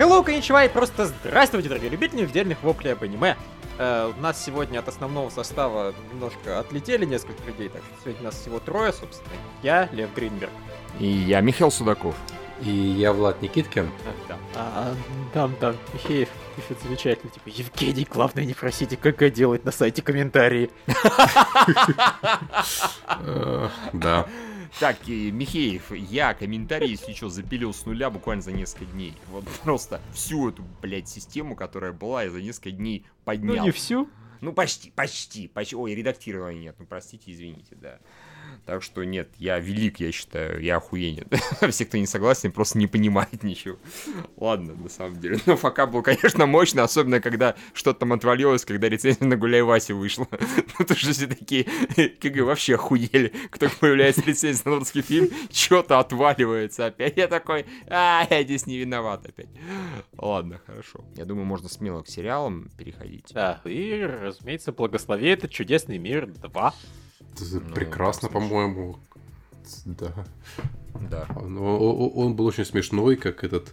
Hello, коничева и просто здравствуйте, дорогие любители недельных воплей об аниме. Э, у нас сегодня от основного состава немножко отлетели несколько людей, так что сегодня нас всего трое, собственно. Я, Лев Гринберг. И я, Михаил Судаков. И я Влад Никиткин. А, да. А, там, там, Михеев пишет замечательно, типа, Евгений, главное не просите КГ делать на сайте комментарии. Э, Да. Так, Михеев, я комментарии, если что, запилил с нуля буквально за несколько дней. Вот просто всю эту, блядь, систему, которая была, я за несколько дней Ну, поднял. не всю. Ну, почти, почти, почти. Ой, редактирования нет, ну, простите, извините, да. Так что нет, я велик, я считаю, я охуенен. Все, кто не согласен, просто не понимает ничего. Ладно, на самом деле. Но ФК был, конечно, мощно, особенно когда что-то там отвалилось, когда рецензия на Гуляй Васе вышла. То что все такие, КГ вообще охуели. Кто появляется рецензия на русский фильм, что-то отваливается опять. Я такой, а, я здесь не виноват опять. Ладно, хорошо. Я думаю, можно смело к сериалам переходить. Да, и, разумеется, благослови этот чудесный мир 2. Ну, Прекрасно, по-моему. Да. Да. Он, о- о- он был очень смешной, как этот...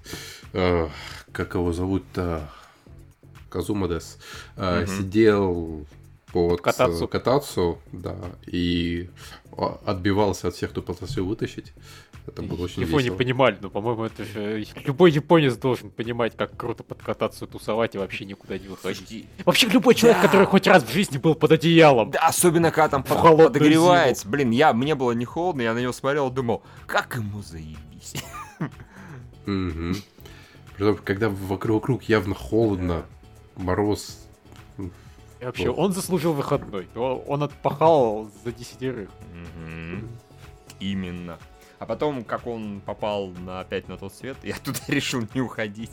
э, как его зовут-то? Казумадес. Э, Мгм. Сидел под Катацу. э, катацу, да, и а, отбивался от всех, кто пытался его вытащить. Это было очень Его не весело. понимали, но, по-моему, это же... Любой японец должен понимать, как круто под кататься тусовать и вообще никуда не выходить. Вообще любой человек, Да. который хоть раз в жизни был под одеялом. Да, особенно когда там под- подогревается. Блин, я, мне было не холодно, я на него смотрел, думал, как ему заебись. Притом, когда вокруг, вокруг явно холодно, мороз. И вообще, он заслужил выходной. Он отпахал за десятерых. Именно. А потом, как он попал на, опять на тот свет, я туда решил не уходить.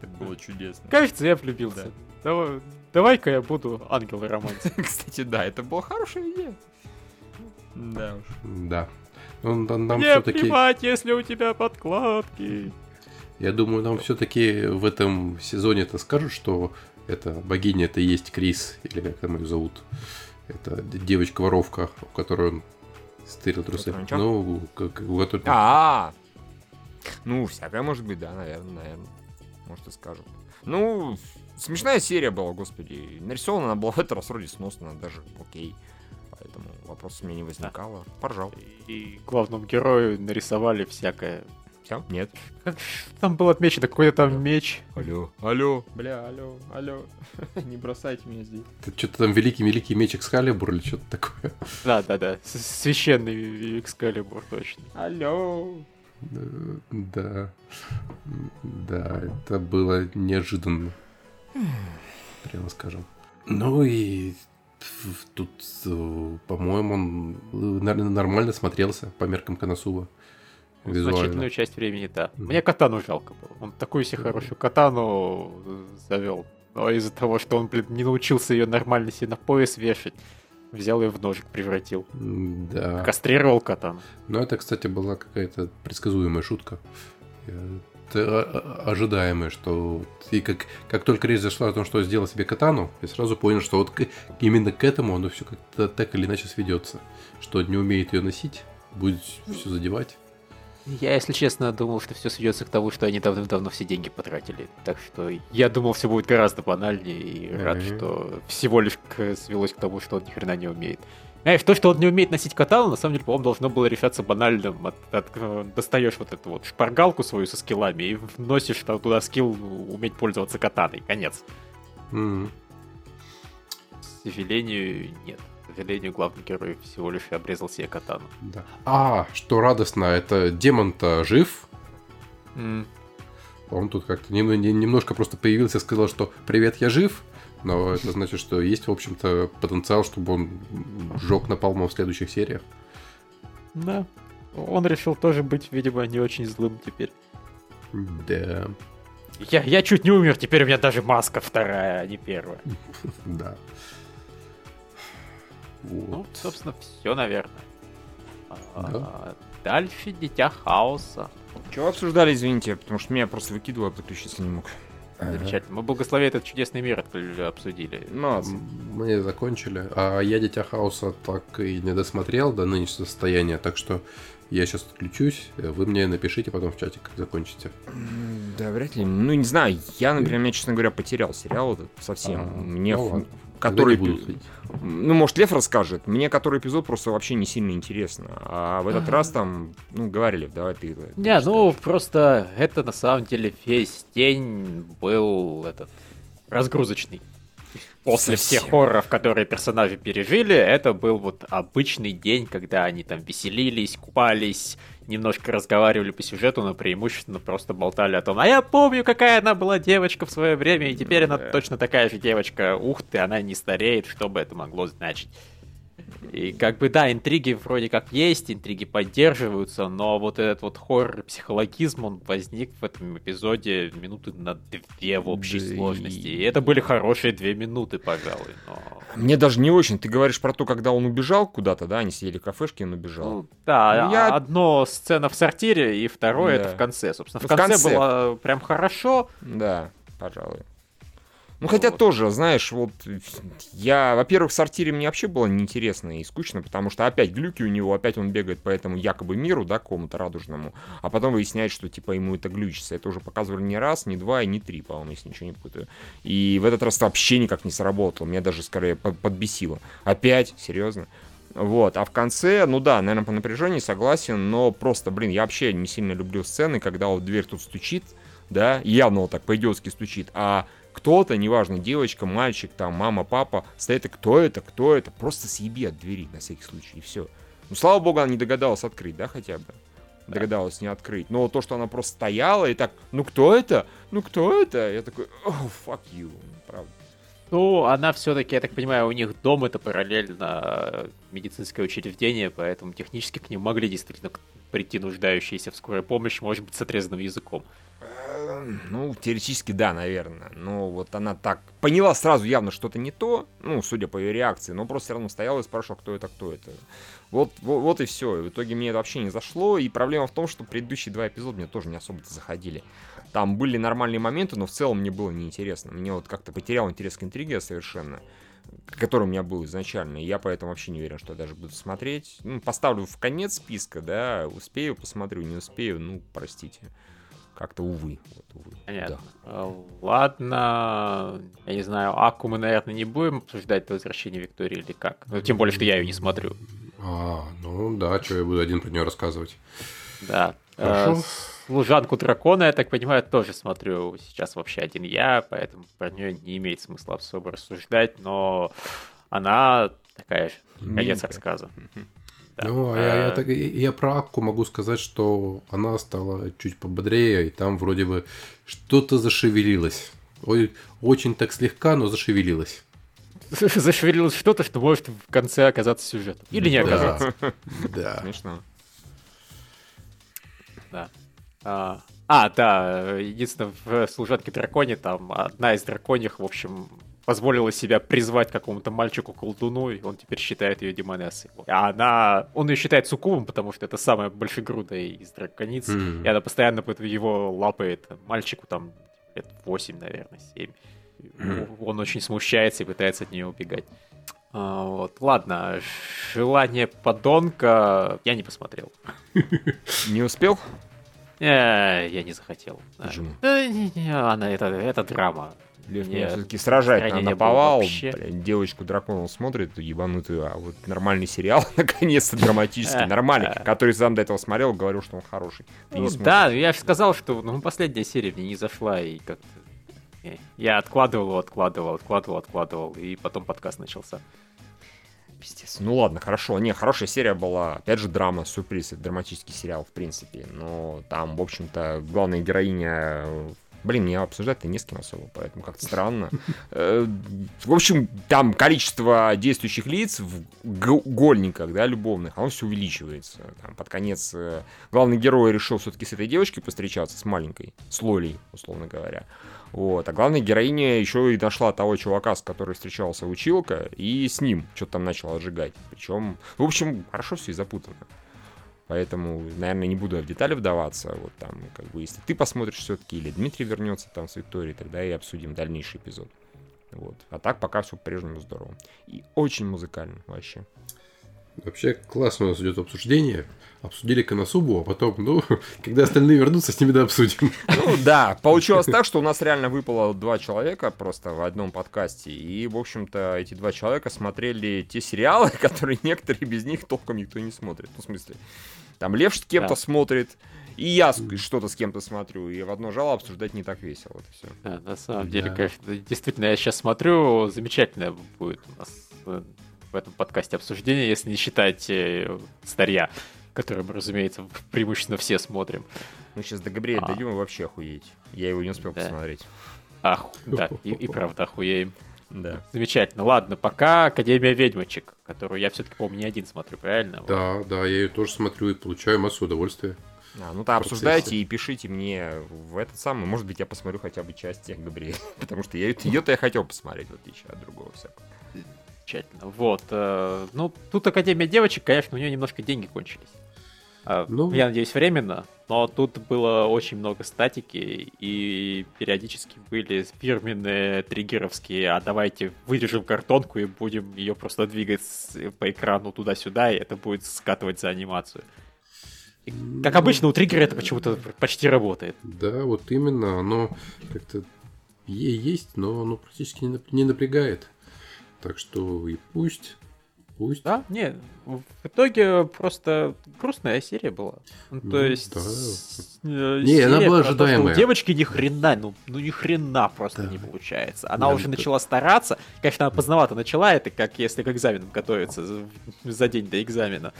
Это было чудесно. Кажется, я влюбился. Давай- Давай-ка я буду ангел романтик. Кстати, да, это была хорошая идея. Да уж. Да. Ну, нам, нам Не все-таки, плевать, если у тебя подкладки. я думаю, нам все-таки в этом сезоне-то скажут, что это богиня это и есть Крис, или как там ее зовут. Это девочка-воровка, у которой он стырил трусы. Ну, как, которой... А, ну, всякое может быть, да, наверное, наверное. Может, и скажут. Ну, смешная серия была, господи. Нарисована она была в этот раз вроде сносно, даже окей. Поэтому вопросов у меня не возникало. Поржал. И главному герою нарисовали всякое. Все? Нет. Как там был отмечен какой-то там меч. Алло, алло, бля, алло, алло. Не бросайте меня здесь. Это что-то там великий-великий меч Экскалибур или что-то такое. Да, да, да. Священный Экскалибур, точно. Алло. Да. Да, это было неожиданно. Прямо скажем. Ну и тут, э, по-моему, он э, нормально смотрелся по меркам Коносуба. Визуально. Значительную часть времени, да. Мгм. Мне катану жалко было. Он такую себе хорошую катану э, завел. Но из-за того, что он, блин, не научился ее нормально себе на пояс вешать, взял ее в ножик превратил. Да. Кастрировал катану. Но это, кстати, была какая-то предсказуемая шутка. Э, Это о- ожидаемое, что вот и как, как только речь зашла о том, что сделал себе катану, я сразу понял, что вот к- именно к этому оно все как-то так или иначе сведется. Что не умеет ее носить, будет все задевать. Я, если честно, думал, что все сведется к тому, что они давно-давно все деньги потратили. Так что я думал, все будет гораздо банальнее и рад, Мгм. что всего лишь свелось к тому, что он ни хрена не умеет. Знаешь, то, что он не умеет носить катану, на самом деле, по-моему, должно было решаться банальным. От, от- э, достаешь вот эту вот шпаргалку свою со скиллами и вносишь там туда скилл уметь пользоваться катаной. Конец. М. К сожалению, нет. Сожалению, главный герой всего лишь обрезал себе катану. Да. А, что радостно, это демон-то жив. Он тут как-то нем- не- немножко просто появился, сказал, что «Привет, я жив», но это значит, что есть, в общем-то, потенциал, чтобы он сжег напалмом в следующих сериях. Да. Он решил тоже быть, видимо, не очень злым теперь. Да, Я, я чуть не умер, теперь у меня даже маска вторая, а не первая. да. Ну, Вот. собственно, все, наверное. А, Дальше Дитя Хаоса. Чего обсуждали, извините, потому что меня просто выкидывало, я подключиться не мог. Замечательно. Мы благослови этот чудесный мир обсудили. Молодцы. Мы закончили. А я Дитя Хаоса так и не досмотрел до нынешнего состояния, так что Я сейчас отключусь, вы мне напишите потом в чате, как закончите. Да, вряд ли. Ну, не знаю, я, например, меня, честно говоря, потерял сериал этот совсем. А, Мне, ну. Который... Тогда не буду ходить. Ну, может, Лев расскажет. Мне который эпизод просто вообще не сильно интересно. А в этот раз там, ну, говорили, давай ты. ты Не, ну просто это на самом деле весь день был этот разгрузочный. После Совсем. всех хорроров, которые персонажи пережили, это был вот обычный день, когда они там веселились, купались, немножко разговаривали по сюжету, но преимущественно просто болтали о том, а я помню, какая она была девочка в свое время, и теперь она точно такая же девочка. Ух ты, она не стареет, что бы это могло значить. И как бы, да, интриги вроде как есть, интриги поддерживаются, но вот этот вот хоррор психологизм, он возник в этом эпизоде минуты на две в общей Да и- сложности. И это были хорошие две минуты, пожалуй, но... Мне даже не очень. Ты говоришь про то, когда он убежал куда-то, да? Они сидели в кафешке, он убежал. Ну, да, Ну, я- одно сцена в сортире, и второе Да. это в конце. Собственно, в Ну, в конце, конце. было прям хорошо. Да, пожалуй. Ну, хотя Вот. тоже, знаешь, вот я, во-первых, в сортире мне вообще было неинтересно и скучно, потому что опять глюки у него, опять он бегает по этому якобы миру, да, какому-то радужному, а потом выясняет, что, типа, ему это глючится. Это уже показывали не раз, не два и не три, по-моему, если ничего не путаю. И в этот раз вообще никак не сработало, меня даже скорее под- подбесило. Опять? Серьезно? Вот, а в конце, ну да, наверное, по напряжению согласен, но просто, блин, я вообще не сильно люблю сцены, когда вот дверь тут стучит, да, явно вот так по-идиотски стучит, а кто-то, неважно, девочка, мальчик, там, мама, папа, стоит, и кто это, кто это, просто съеби от двери на всякий случай, и все. Ну, слава богу, она не догадалась открыть, да, хотя бы? Догадалась не открыть. Но то, что она просто стояла и так, ну кто это? Ну кто это? Я такой, oh, fuck you, правда. Ну, она все-таки, я так понимаю, у них дом это параллельно медицинское учреждение, поэтому технически к ним могли действительно прийти нуждающиеся в скорой помощи, может быть, с отрезанным языком. Эм, Ну, теоретически да, наверное. Но вот она так поняла сразу явно что-то не то, ну, судя по ее реакции, но просто все равно стояла и спрашивала, кто это, кто это. Вот, вот, вот и все. В итоге мне это вообще не зашло. И проблема в том, что предыдущие два эпизода мне тоже не особо-то заходили. Там были нормальные моменты, но в целом мне было неинтересно. Мне вот как-то потерял интерес к интриге совершенно который у меня был изначально. И я поэтому вообще не уверен, что я даже буду смотреть. Ну, поставлю в конец списка, да, успею, посмотрю, не успею, ну, простите. Как-то увы. Вот, увы. Понятно. Да. Э, Ладно, я не знаю, Аку мы, наверное, не будем обсуждать до возвращения Виктории или как. Ну, тем более, что я ее не смотрю. А, ну да, что я буду один про нее рассказывать. Да. Хорошо. Э, Служанку дракона, я так понимаю, тоже смотрю сейчас вообще один я, поэтому про нее не имеет смысла особо рассуждать, но она такая же, конец рассказа. Да. Ну, а я, я Э, так- я- про Акку могу сказать, что она стала чуть пободрее, и там вроде бы что-то зашевелилось. Ой, очень так слегка, но зашевелилось. Зашевелилось что-то, что может в конце оказаться сюжетом. Или не оказаться. Да. Смешно. Да. А, а, да, единственное, в «Служанке драконе» там одна из драконьих, в общем, позволила себя призвать какому-то мальчику-колдуну, и он теперь считает ее демонессой. А она... Он ее считает суккубом, потому что это самая большегрудая из дракониц, М. и она постоянно его лапает мальчику там лет 8, наверное, 7. Он очень смущается и пытается от нее убегать. А, вот, ладно, желание подонка я не посмотрел. Не успел? Э, я не захотел. Да. Почему? Она, это, это драма. Лев Нет, меня все-таки сражает на наповал. блядь, девочку дракона смотрит, ебанутую, а вот нормальный сериал, наконец-то драматический, Э, нормальный, э. который сам до этого смотрел, говорил, что он хороший. Ну, да, я же сказал, что ну, последняя серия мне не зашла, и как-то... э, Я откладывал, откладывал, откладывал, откладывал, и потом подкаст начался. Пиздец. Ну ладно, хорошо. Не, хорошая серия была. Опять же, драма, сюрприз. Это драматический сериал, в принципе. Но там, в общем-то, главная героиня... Блин, мне обсуждать-то не с кем особо, поэтому как-то странно. Э, В общем, там количество действующих лиц в гольниках, да, любовных, оно все увеличивается. Там, под конец э, главный герой решил все-таки с этой девочкой постречаться, с маленькой, с Лолей, условно говоря. Вот. А главная героиня еще и нашла того чувака, с которым встречался училка, и с ним что-то там начала отжигать. Причем, в общем, хорошо все и запутано. Поэтому, наверное, не буду в детали вдаваться. Вот там, как бы, если ты посмотришь все-таки, или Дмитрий вернется там с Викторией, тогда и обсудим дальнейший эпизод. Вот. А так пока все по-прежнему здорово. И очень музыкально вообще. Вообще классно у нас идет обсуждение. Обсудили Коносубу, а потом, ну, когда остальные вернутся, с ними да обсудим. Ну да, получилось так, что у нас реально выпало два человека просто в одном подкасте. И, в общем-то, эти два человека смотрели те сериалы, которые некоторые без них толком никто не смотрит. Ну, в смысле, там Лев с кем-то Да. смотрит, и я что-то с кем-то смотрю. И в одно жало обсуждать не так весело. Это все. Да, на самом деле, Да. конечно, действительно, я сейчас смотрю, замечательное будет у нас э, в этом подкасте обсуждение, если не считать э, старья, который мы, разумеется, преимущественно все смотрим. Мы сейчас до Габриэля А. дойдем и вообще охуеть. Я его не успел Да. посмотреть. Ах, да, и, и правда охуеем. Да. Замечательно. Ладно, пока Академия ведьмочек, которую я все-таки, по-моему, не один смотрю, правильно? Вот. Да, да, я ее тоже смотрю и получаю массу удовольствия. А, ну то обсуждайте и пишите мне в этот самый. Может быть, я посмотрю хотя бы часть тех Габриэля. Потому что я ее-то я хотел посмотреть, в отличие от другого всякого. Замечательно. Вот. э, ну, тут Академия девочек, конечно, у нее немножко деньги кончились. А, Ну. Я надеюсь, временно, но тут было очень много статики, и периодически были фирменные триггеровские, а давайте вырежем картонку и будем ее просто двигать по экрану туда-сюда, и это будет скатывать за анимацию. И, как обычно, у триггера это почему-то почти работает. Да, вот именно, оно как-то ей есть, но оно практически не напрягает. Так что и пусть, пусть. Да, не, в итоге просто грустная серия была. Ну, то Ну, есть... да. э, Не, она была про то, ожидаемая. У девочки ни хрена, ну, ну ни хрена просто Да. не получается. Она Да, уже это- начала стараться. Конечно, она поздновато начала, это как если к экзаменам готовиться за, день до экзамена.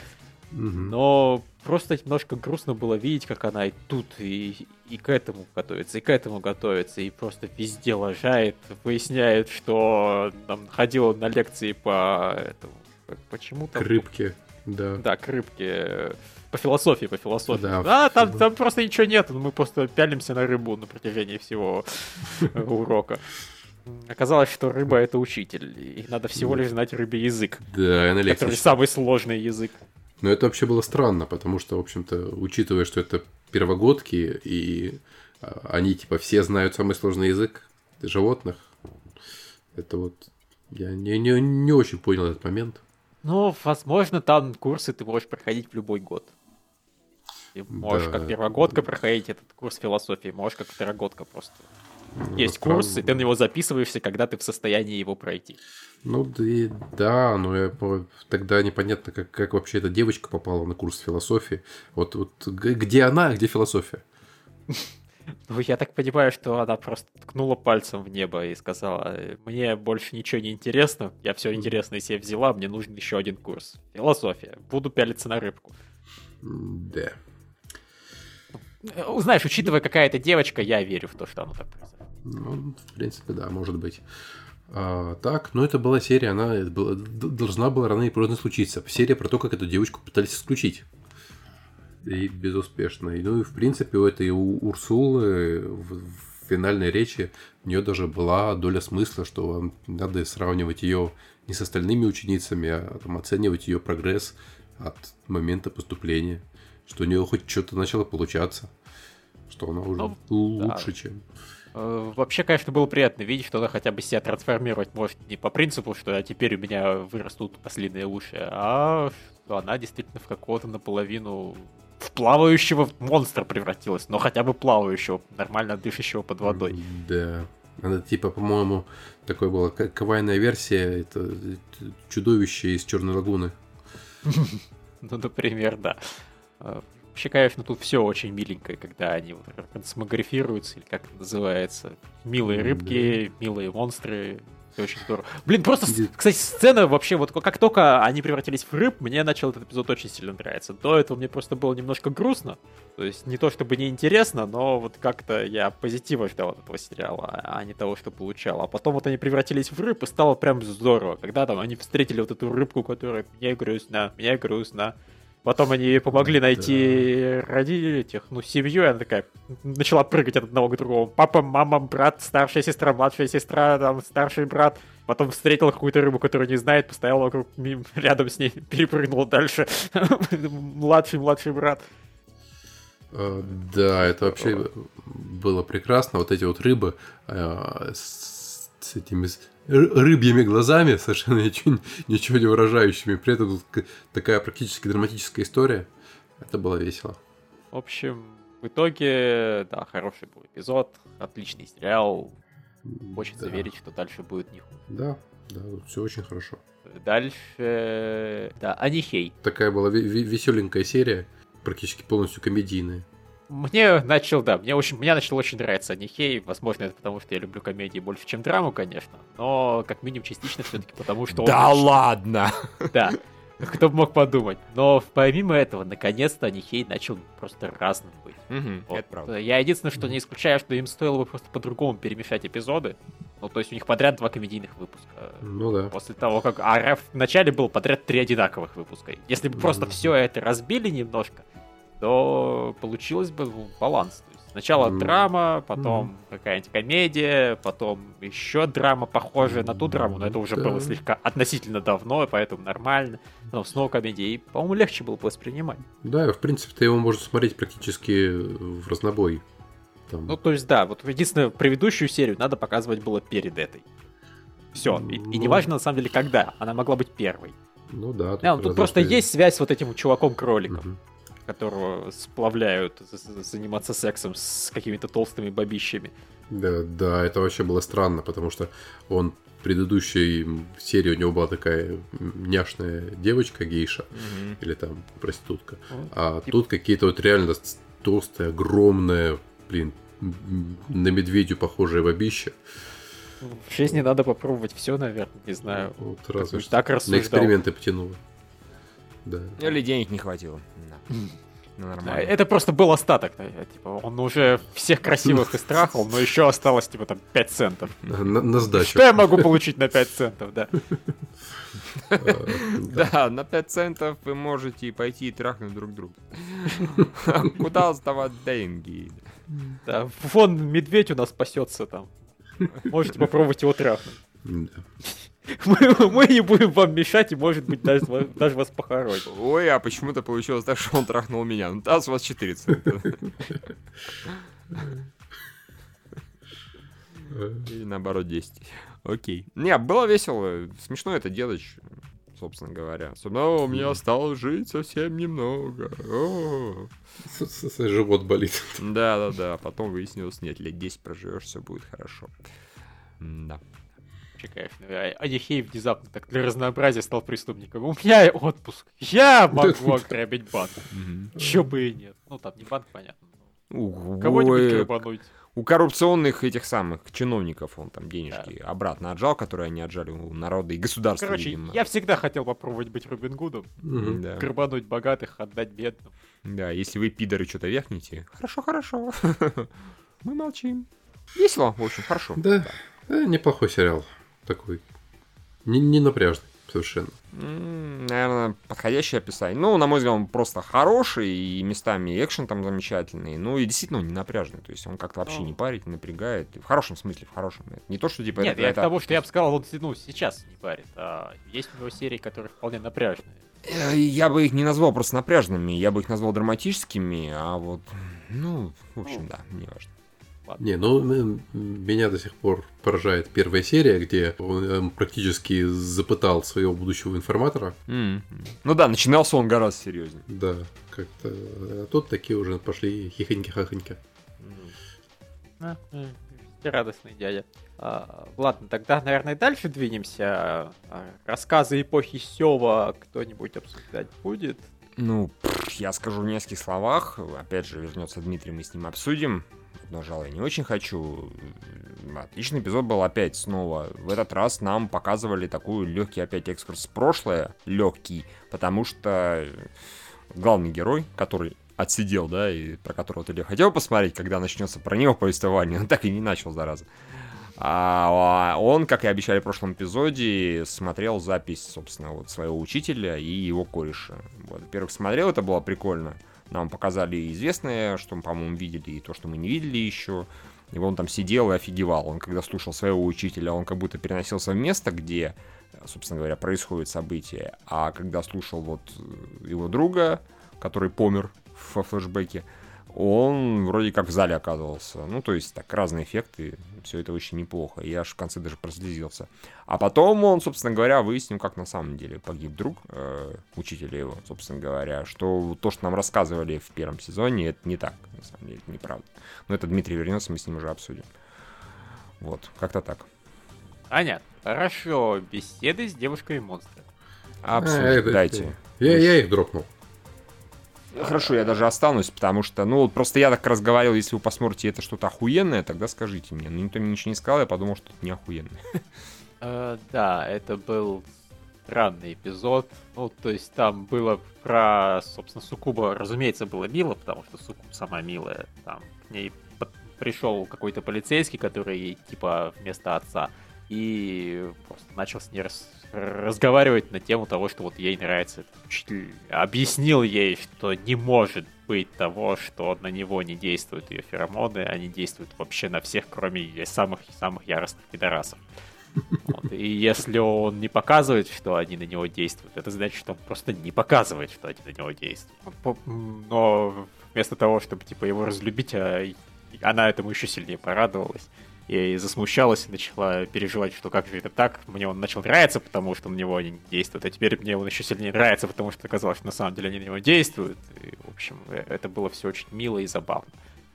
Но просто немножко грустно было видеть, как она и тут, и, и к этому готовится, и к этому готовится, и просто везде лажает, выясняет, что там ходила на лекции по этому, по- почему там... К рыбке, да. Да, к рыбке. По философии, по философии. Да, Да, там, там просто ничего нет, мы просто пялимся на рыбу на протяжении всего урока. Оказалось, что рыба это учитель, и надо всего лишь знать рыбий язык, Да, лекции который самый сложный язык. Но это вообще было странно, потому что, в общем-то, учитывая, что это первогодки, и а, они, типа, все знают самый сложный язык животных, это вот... Я не, не, не очень понял этот момент. Ну, возможно, там курсы ты можешь проходить в любой год. Ты можешь Да. как первогодка проходить этот курс философии, можешь как второгодка просто. Есть странно. курс, и ты на него записываешься, когда ты в состоянии его пройти. Ну, да, и- да, но я, тогда непонятно, как, как вообще эта девочка попала на курс философии. Вот, вот где она, а где философия? Ну, я так понимаю, что она просто ткнула пальцем в небо и сказала, «Э, мне больше ничего не интересно, я все интересное себе взяла, мне нужен еще один курс. Философия. Буду пялиться на рыбку. Да. Э, Знаешь, учитывая, какая это девочка, я верю в то, что оно так произойдет. Ну, в принципе, да, может быть. А, так, ну это была серия, она была- должна была рано или поздно случиться. Серия про то, как эту девочку пытались исключить. И безуспешно. И, ну и в принципе у этой У- Урсулы в, в финальной речи у нее даже была доля смысла, что вам надо сравнивать ее не с остальными ученицами, а там, оценивать ее прогресс от момента поступления. Что у нее хоть что-то начало получаться. Что она уже Ну, лучше, да. чем Э, Вообще, конечно, было приятно видеть, что она хотя бы себя трансформировать может не по принципу, что а теперь у меня вырастут ослиные уши, а что она действительно в какого-то наполовину в плавающего монстра превратилась, но хотя бы плавающего, нормально дышащего под водой. Да. Она типа, по-моему, такой была кавайная версия, это чудовище из Черной лагуны. Ну, например, да. Э, Вообще, конечно, тут все очень миленькое, когда они вот или как это называется. Милые рыбки, милые монстры. Все очень здорово. Блин, просто, кстати, сцена вообще, вот как только они превратились в рыб, мне начал этот эпизод очень сильно нравиться. До этого мне просто было немножко грустно. То есть не то чтобы неинтересно, но вот как-то я позитива ждал от этого сериала, а не того, что получал. А потом вот они превратились в рыб, и стало прям здорово. Когда там они встретили вот эту рыбку, которая мне грустно, мне грустно. Потом они ей помогли найти родителей этих, ну, семью, и она такая начала прыгать от одного к другому. Папа, мама, брат, старшая сестра, младшая сестра, там, старший брат. Потом встретила какую-то рыбу, которую не знает, постояла вокруг, рядом с ней, перепрыгнула дальше. Младший, младший брат. А, Да, это вообще было прекрасно. Вот эти вот рыбы, а, с- этими рыбьими глазами, совершенно ничего, ничего не выражающими. При этом тут такая практически драматическая история. Это было весело. В общем, в итоге, да, хороший был эпизод, отличный сериал. Хочется Да. верить, что дальше будет не хуже. Да, да, все очень хорошо. Дальше, да, Анихей. Такая была веселенькая серия, практически полностью комедийная. Мне начал, да, мне очень, мне начал очень нравиться Анихей. Возможно, это потому, что я люблю комедии больше, чем драму, конечно. Но, как минимум, частично все-таки потому, что. Да ладно! Да. Кто бы мог подумать. Но помимо этого, наконец-то Анихей начал просто разным быть. Мгм, Вот. Это правда. Я единственное, что не исключаю, что им стоило бы просто по-другому перемешать эпизоды. Ну, то есть у них подряд два комедийных выпуска. Ну да. После того, как а в начале было подряд три одинаковых выпуска. Если бы просто все это разбили немножко, то получилось бы ну, баланс. То есть сначала Мгм. драма, потом какая-нибудь комедия, потом еще драма, похожая на ту драму, но это уже Да. было слегка относительно давно, и поэтому нормально. Потом снова комедия, и, по-моему, легче было бы воспринимать. Да, в принципе, ты его можешь смотреть практически в разнобой. Там, Ну, то есть, да, вот единственное, предыдущую серию надо показывать было перед этой. Все. И, и Ну. неважно, на самом деле, когда. Она могла быть первой. ну да. Да, тут разве просто что- есть связь с вот этим чуваком-кроликом, Мгм. Которого сплавляют заниматься сексом с какими-то толстыми бабищами. Да, да, это вообще было странно, потому что он предыдущей серии у него была такая няшная девочка, гейша, Мгм. или там проститутка. Вот. А Типа- тут какие-то вот реально толстые, огромные, блин, на медведю похожие бабища. В жизни надо попробовать все, наверное, не знаю. Вот разве уж что. так На эксперименты потянуло. Да. Или денег не хватило. Да. Ну, А, нормально. Это просто был остаток. да, Типа, он уже всех красивых истрахал, но еще осталось, типа, там, 5 центов. На, на сдачу. Что я могу получить на 5 центов, да? А, да. Да, на 5 центов вы можете пойти и трахнуть друг друга. Куда оставать деньги? Да, вон медведь у нас спасется там. Можете попробовать его трахнуть. Мы, мы не будем вам мешать и, может быть, даже, даже вас похороним. Ой, а почему-то получилось так, что он трахнул меня. Ну, таз у вас 4 цента. Или наоборот 10. Окей. Не, было весело. Смешно это делать, собственно говоря. Особенно «О, у меня осталось жить совсем немного. О». С- с- с- Живот болит. Да-да-да. Потом выяснилось, нет, лет 10 проживешь, все будет хорошо. Да. Вообще, конечно, а- Анихей внезапно так для разнообразия стал преступником. У меня отпуск. Я могу ограбить банк. Чё бы и нет. Ну, там не банк, понятно. У- Кого-нибудь ой, грабануть. У коррупционных этих самых чиновников он там денежки обратно отжал, которые они отжали у народа и государства, Короче, видимо. я всегда хотел попробовать быть Робин Гудом. Мгм. Да. Грабануть богатых, отдать бедным. да, если вы, пидоры, что-то вякнете, хорошо, хорошо. Мы молчим. Весело, в общем, хорошо. Да, э, неплохой сериал. Такой. Не, не напряжный совершенно. Наверное, подходящее описание. Ну, на мой взгляд, он просто хороший, и местами экшен там замечательный. Ну, и действительно он не напряжный. То есть он как-то вообще Ну. не парит, не напрягает. В хорошем смысле, в хорошем. Не то, что типа Нет, это... я к это- тому, что я бы сказал, вот, ну, сейчас не парит. А есть у него серии, которые вполне напряжные. Э, Я бы их не назвал просто напряжными, я бы их назвал драматическими, а вот, ну, в общем, да, не важно. Не, ну меня до сих пор поражает первая серия, где он эм, практически запытал своего будущего информатора. М. Ну да, начинался он гораздо серьезнее. Да, как-то. А тут такие уже пошли хихоньки-хахоньки. А, э, радостный дядя. А, ладно, тогда, наверное, дальше двинемся. А, Рассказы эпохи Сева кто-нибудь обсуждать будет? Ну, пф, я скажу в нескольких словах. Опять же, вернется Дмитрий, мы с ним обсудим. Но, жалко, я не очень хочу. Отличный эпизод был опять снова. В этот раз нам показывали такую легкий опять экскурс в прошлое. Легкий. Потому что главный герой, который отсидел, да, и про которого ты хотел посмотреть, когда начнется про него повествование, он так и не начал, зараза. А, а он, как и обещали в прошлом эпизоде, смотрел запись, собственно, вот своего учителя и его кореша. Вот, во-первых, смотрел, это было прикольно. Нам показали известное, что мы, по-моему, видели, и то, что мы не видели еще. И он там сидел и офигевал. Он, когда слушал своего учителя, он как будто переносился в место, где, собственно говоря, происходит событие. А когда слушал вот его друга, который помер во флешбеке, он вроде как в зале оказывался. Ну, то есть, так, разные эффекты. Все это очень неплохо. Я аж в конце даже прослезился. А потом он, собственно говоря, выяснил, как на самом деле погиб друг э, учителя его, собственно говоря, что то, что нам рассказывали в первом сезоне, это не так, на самом деле, это неправда. Но это Дмитрий вернется, мы с ним уже обсудим. Вот, как-то так. Понятно. Хорошо. Беседы с девушкой-монстром. Обсудим, А, это- дайте. Я, я их дропнул. Хорошо, я даже останусь, потому что, ну, просто я так раз говорил, если вы посмотрите это что-то охуенное, тогда скажите мне. Но никто мне ничего не сказал, я подумал, что это не охуенное. Э, да, это был странный эпизод. Ну, то есть там было про, собственно, Сукуба, разумеется, было мило, потому что Сукуб сама милая. Там к ней пришел какой-то полицейский, который ей, типа, вместо отца. И просто начал с ней рас- разговаривать на тему того, что вот ей нравится этот учитель. Объяснил ей, что не может быть того, что на него не действуют ее феромоны, они действуют вообще на всех, кроме самых-самых яростных пидорасов. Вот, И если он не показывает, что они на него действуют, это значит, что он просто не показывает, что они на него действуют. Но вместо того, чтобы типа его разлюбить, а она этому еще сильнее порадовалась. И засмущалась, и начала переживать, что как же это так, мне он начал нравиться, потому что на него они действуют, а теперь мне он еще сильнее нравится, потому что оказалось, что на самом деле они на него действуют. И, в общем, э, это было все очень мило и забавно.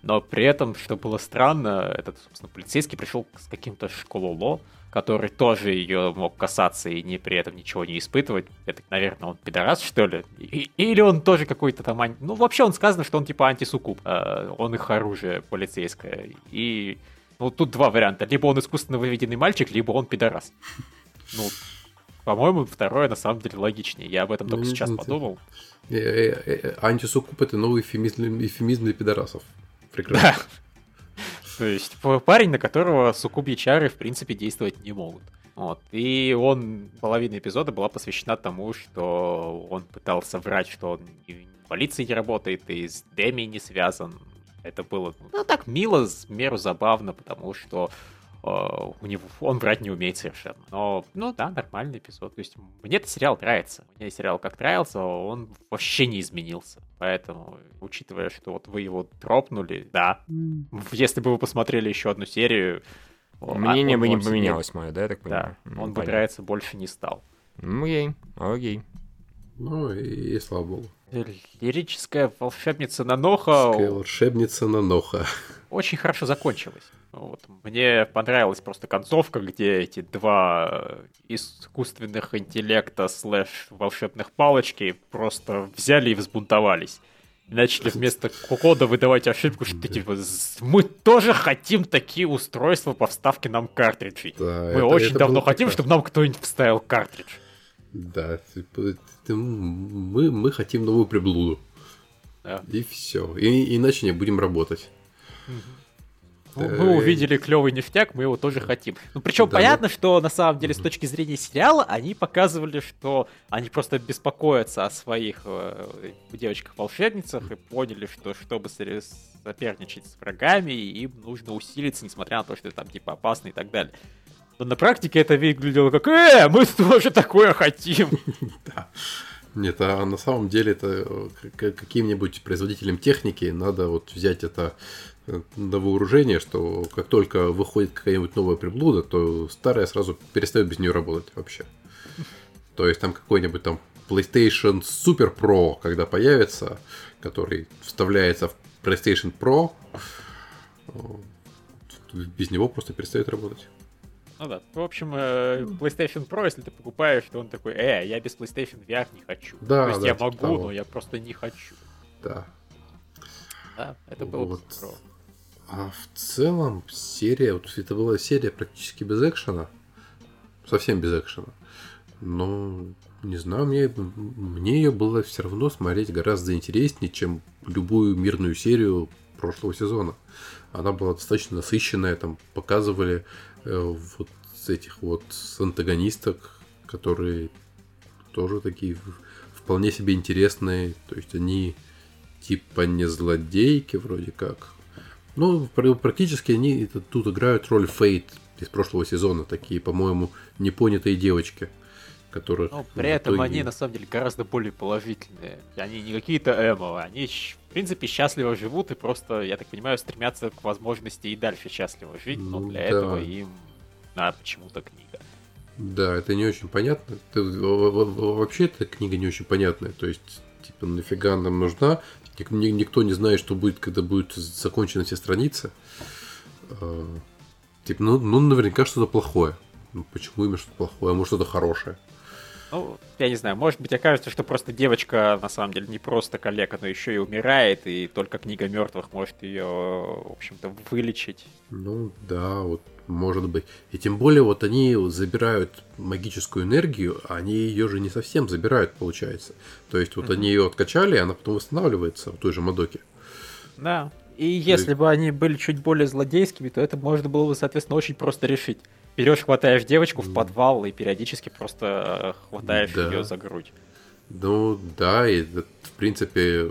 Но при этом, что было странно, этот, собственно, полицейский пришел с каким-то школоло, который тоже ее мог касаться и не при этом ничего не испытывать. Это, наверное, он пидорас, что ли? И- или он тоже какой-то там... ан- Ну, вообще он сказано, что он типа антисукуб. Э, Он их оружие полицейское. И... Ну, тут два варианта. Либо он искусственно выведенный мальчик, либо он пидорас. Ну, по-моему, второе на самом деле логичнее. Я об этом только Ну, сейчас подумал. Э, э, э, Антисукуб это новый эфемизм, эфемизм для пидорасов. Прекрасно. Да. То есть парень, на которого суккубьи чары, в принципе, действовать не могут. Вот. И он, половина эпизода была посвящена тому, что он пытался врать, что он в полиции не работает, и с Деми не связан. Это было, ну, так мило, в меру забавно, потому что э, у него он врать не умеет совершенно. Но, ну да, нормальный эпизод. То есть мне этот сериал нравится. Мне сериал как нравился, он вообще не изменился. Поэтому, учитывая, что вот вы его дропнули, да, если бы вы посмотрели еще одну серию... Мнение а, бы он не себе- поменялось мое, да, я так понимаю? Да, Ну, он бы нравиться больше не стал. Ну, Окей, окей. Ну и, и слава богу. Лирическая волшебница Наноха волшебница на Ноха. очень хорошо закончилась. Вот. Мне понравилась просто концовка, где эти два искусственных интеллекта слэш волшебных палочки просто взяли и взбунтовались. И начали вместо кода выдавать ошибку, что типа «З- мы тоже хотим такие устройства по вставке нам картриджей. Да, мы это- очень это давно хотим, прекрасно. чтобы нам кто-нибудь вставил картридж. Да, типа, мы, мы хотим новую приблуду. Да. И все. И, иначе не будем работать. Ну, Э, Мы увидели клевый ништяк, мы его тоже хотим. Ну, причем Да, понятно, что на самом деле с точки зрения сериала они показывали, что они просто беспокоятся о своих э, девочках-волшебницах и поняли, что чтобы соперничать с врагами, им нужно усилиться, несмотря на то, что это там типа опасно и так далее. Но на практике это выглядело как «Э, мы тоже такое хотим!» Нет, а на самом деле это э, каким-нибудь производителям техники надо вот взять это э, на вооружение, что как только выходит какая-нибудь новая приблуда, то старая сразу перестает без нее работать вообще. То есть там какой-нибудь там PlayStation Super Pro, когда появится, который вставляется в PlayStation Pro, э, без него просто перестает работать. Ну да. В общем, э, PlayStation Pro, если ты покупаешь, то он такой «Э, я без PlayStation VR не хочу». Да, То есть да, я типа могу, того. но я просто не хочу. Да. Да, это было бы Вот. здорово. А в целом серия, вот это была серия практически без экшена, совсем без экшена. Но не знаю, мне, мне ее было все равно смотреть гораздо интереснее, чем любую мирную серию прошлого сезона. Она была достаточно насыщенная, там показывали э, вот этих вот антагонисток, которые тоже такие вполне себе интересные. То есть они типа не злодейки вроде как. Ну, пр- практически они тут играют роль Фейт из прошлого сезона. Такие, по-моему, непонятые девочки, которых... Но при этом итоге- они на самом деле гораздо более положительные. Они не какие-то эмо, они в принципе счастливо живут и просто, я так понимаю, стремятся к возможности и дальше счастливо жить, но Ну для да. этого им надо почему-то книга. Да, это не очень понятно. Это, во- во- во- вообще эта книга не очень понятная. То есть, типа, нафига нам нужна? Ник- ни- Никто не знает, что будет, когда будут закончены все страницы. А, Типа, ну, ну, наверняка что-то плохое. Ну, почему именно что-то плохое? А может, что-то хорошее? Ну, я не знаю, может быть, окажется, что просто девочка на самом деле не просто коллега, но еще и умирает, и только книга мертвых может ее, в общем-то, вылечить. Ну, да, вот, может быть. И тем более, вот они забирают магическую энергию, а они ее же не совсем забирают, получается. То есть, вот Мгм. они ее откачали, и она потом восстанавливается в той же Мадоке. Да. И если бы они были чуть более злодейскими, то это можно было бы, соответственно, очень просто решить. Берешь, хватаешь девочку в подвал и периодически просто э, хватаешь Да. ее за грудь. Ну да, и в принципе,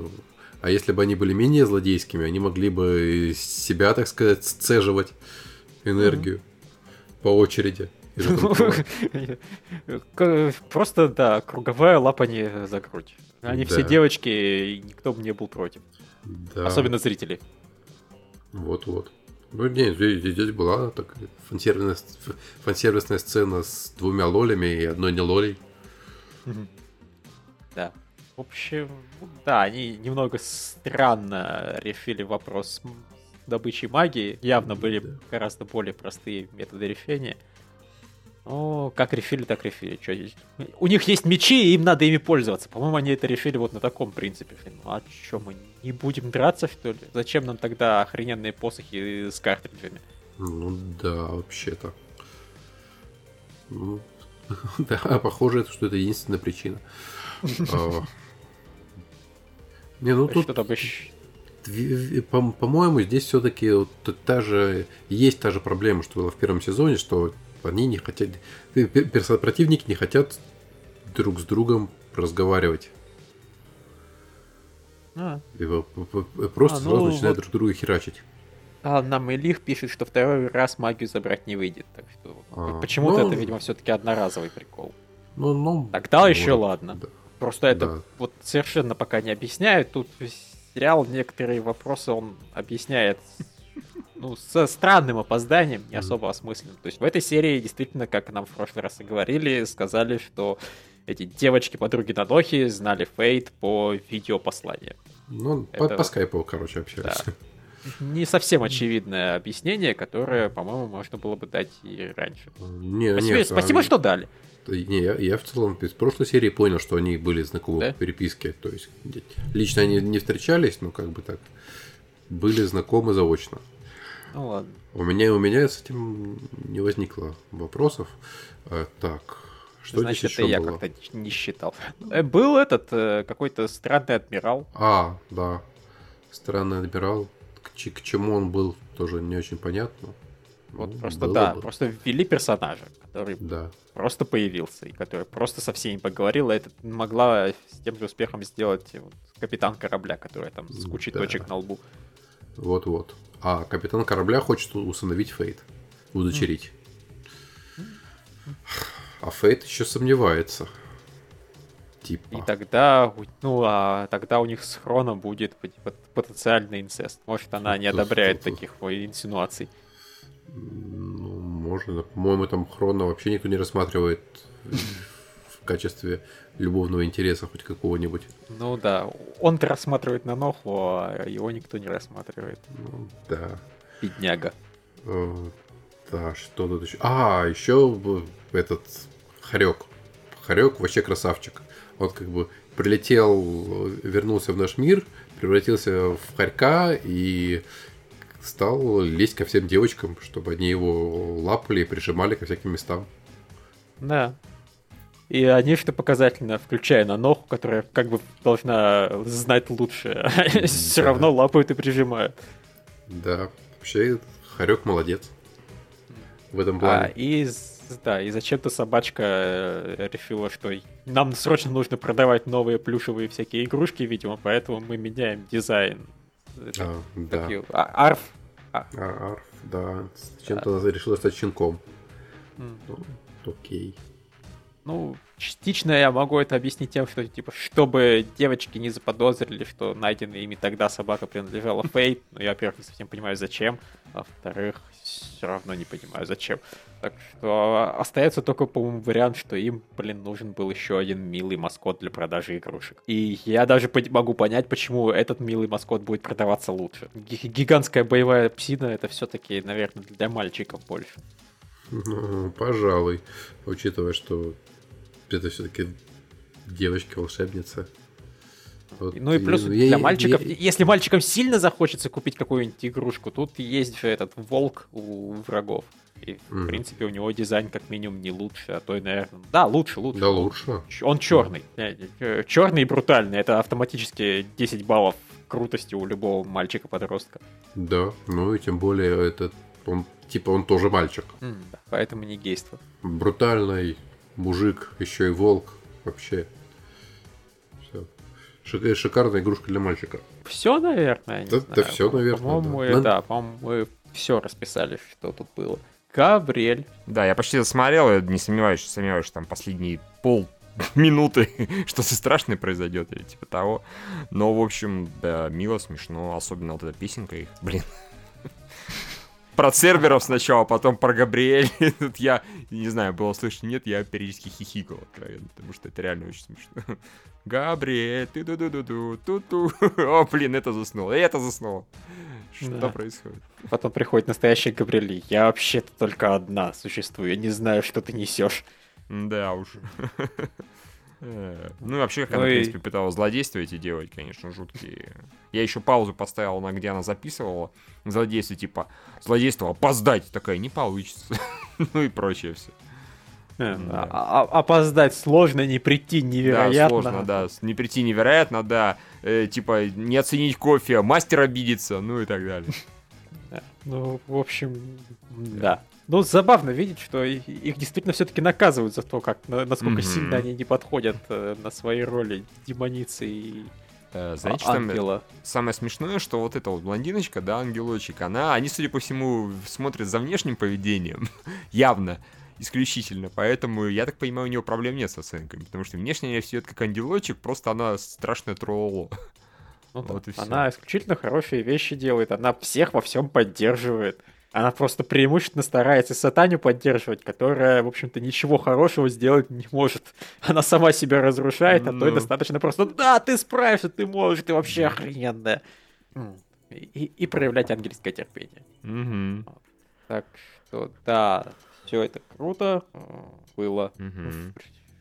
а если бы они были менее злодейскими, они могли бы себя, так сказать, сцеживать энергию по очереди. Просто, да, круговая лапание за грудь. Они все девочки, и никто бы не был против. Да, Особенно зрители. Вот-вот. Ну, не, здесь, была такая фансервисная, фансервисная сцена с двумя лолями и одной не лолей. Да. В общем, да, они немного странно решили вопрос добычей магии. Явно были гораздо более простые методы решения. Ну, как решили, так решили. Чё здесь? У них есть мечи, и им надо ими пользоваться. По-моему, они это решили вот на таком принципе. Ну, а что, мы не будем драться, что ли? Зачем нам тогда охрененные посохи с картриджами? Ну да, вообще-то. Ну, да, похоже, это- что это единственная причина. А, Не, ну тут еще? Дви- По- По-моему, здесь все-таки та же есть та же проблема, что была в первом сезоне, что они не хотят, противники не хотят друг с другом разговаривать. А, Просто А, ну сразу начинают вот. друг друга херачить. А нам Илих пишет, что второй раз магию забрать не выйдет. Так что А, почему-то ну- это, видимо, все-таки одноразовый прикол. Ну, ну, Тогда еще может, ладно. да. Просто это Да. вот совершенно пока не объясняют. Тут сериал некоторые вопросы он объясняет ну, со странным опозданием, не особо осмысленным. То есть в этой серии действительно, как нам в прошлый раз и говорили, сказали, что эти девочки-подруги Надохи знали Фейт по видеопосланиям. Ну, по, Это- по скайпу, короче, общались. Да. Не совсем очевидное объяснение, которое, по-моему, можно было бы дать и раньше. Не, Спасибо, нет, спасибо а- что дали. Не, я, я в целом из прошлой серии понял, что они были знакомы Да? по переписке. То есть лично они не встречались, но как бы так были знакомы заочно. Ну ладно. У меня у меня с этим не возникло вопросов. А, так, что Значит, здесь это еще я было? как-то не считал. Э, Был этот э, какой-то странный адмирал. А, да, странный адмирал. К, к чему он был, тоже не очень понятно. Вот Ну, просто, да, бы. просто ввели персонажа, который Да. просто появился, и который просто со всеми поговорил, и это могла с тем же успехом сделать вот, капитан корабля, который там с кучей Да. точек на лбу. Вот-вот. А капитан корабля хочет усыновить Фейт. Удочерить. А Фейт еще сомневается. Типа. И тогда, ну, а тогда у них с Хроно будет пот- пот- потенциальный инцест. Может, она не одобряет таких инсинуаций. Ну, можно. По-моему, там Хрона вообще никто не рассматривает качестве любовного интереса хоть какого-нибудь. Ну да, он-то рассматривает на Ноху, а его никто не рассматривает. Ну, да. Бедняга. Э, Да, что тут еще? А, еще этот Харек. Харек вообще красавчик. Он как бы прилетел, вернулся в наш мир, превратился в хорька и стал лезть ко всем девочкам, чтобы они его лапали и прижимали ко всяким местам. Да. И они, что показательно, включая на Ноху, которая как бы должна знать лучше, все Да. равно лапают и прижимают. Да, вообще Харек молодец. В этом А, плане. и, з- да, и зачем-то собачка э, решила, что нам срочно нужно продавать новые плюшевые всякие игрушки, видимо, поэтому мы меняем дизайн. А, да. а, арф. А, Арф, да. Чем-то решила стать щенком. М. Ну, окей. Ну, частично я могу это объяснить тем, что, типа, чтобы девочки не заподозрили, что найденная ими тогда собака принадлежала Фейт. Ну, я, во-первых, не совсем понимаю, зачем. А во-вторых, все равно не понимаю, зачем. Так что остается только, по-моему, вариант, что им, блин, нужен был еще один милый маскот для продажи игрушек. И я даже могу понять, почему этот милый маскот будет продаваться лучше. Ги- Гигантская боевая псина это все-таки, наверное, для мальчиков больше. Ну, пожалуй. Учитывая, что это все-таки девочка-волшебница. Вот Ну и плюс я- для мальчиков, я- если мальчикам сильно захочется купить какую-нибудь игрушку, тут есть же этот волк у врагов. И, в Мгм. принципе, у него дизайн как минимум не лучше, а то и, наверное... Да, лучше, лучше. Да лучше. Он черный. Черный и брутальный. Это автоматически 10 баллов крутости у любого мальчика-подростка. Да, ну и тем более этот, он, типа он тоже мальчик. М, да, Поэтому не гейство. Брутальный мужик, еще и волк. Вообще. Все. шикарная игрушка для мальчика. Все, наверное. не Да- да всё, наверное, По-моему, да. Надо- да, по-моему, мы все расписали, что тут было. Габриэль. Да, я почти досмотрел, я не сомневаюсь, сомневаюсь, что там последние пол минуты что-то страшное произойдет или типа того. Но, в общем, да, мило, смешно, особенно вот эта песенка их, блин. Про Церберов сначала, потом про Габриэль. Тут я, не знаю, было слышно, нет, я периодически хихикал, откровенно, потому что это реально очень смешно. Габриэль, ты ду ду ду ду ту ту О, блин, это заснуло, и это заснуло. Что Да. происходит? Потом приходит настоящая Габриэль. Я вообще-то только одна существую. Я не знаю, что ты несешь. Да уж. Э, Ну и вообще, как Ну она, в и- принципе, пыталась злодейства эти делать, конечно, жуткие. Я еще паузу поставил, на где она записывала злодейство, типа, злодейство опоздать. Такая, не получится. Ну и прочее все. Э, Да. а- а- Опоздать сложно, не прийти Да, невероятно. сложно, да. Не прийти невероятно, да. Э, Типа, не оценить кофе, мастер обидится, ну и так далее. Да. Ну, в общем, да. Ну, забавно видеть, что их действительно все-таки наказывают за то, как на- насколько Мгм. сильно они не подходят э, на свои роли демоницы и Э, Знаете, а- что там ангела. самое смешное, что вот эта вот блондиночка, да, ангелочек, она, они, судя по всему, смотрят за внешним поведением, явно, исключительно, поэтому, я так понимаю, у нее проблем нет с оценками, потому что внешне она все как ангелочек, просто она страшная тролло. Ну да, Вот и всё. Она исключительно хорошие вещи делает, она всех во всем поддерживает. Она просто преимущественно старается сатаню поддерживать, которая, в общем-то, ничего хорошего сделать не может. Она сама себя разрушает, а то и Ну. достаточно просто «Да, ты справишься, ты можешь, ты вообще охрененная». И, и проявлять ангельское терпение. Мгм, Так что, да, все это круто э, было. мгм.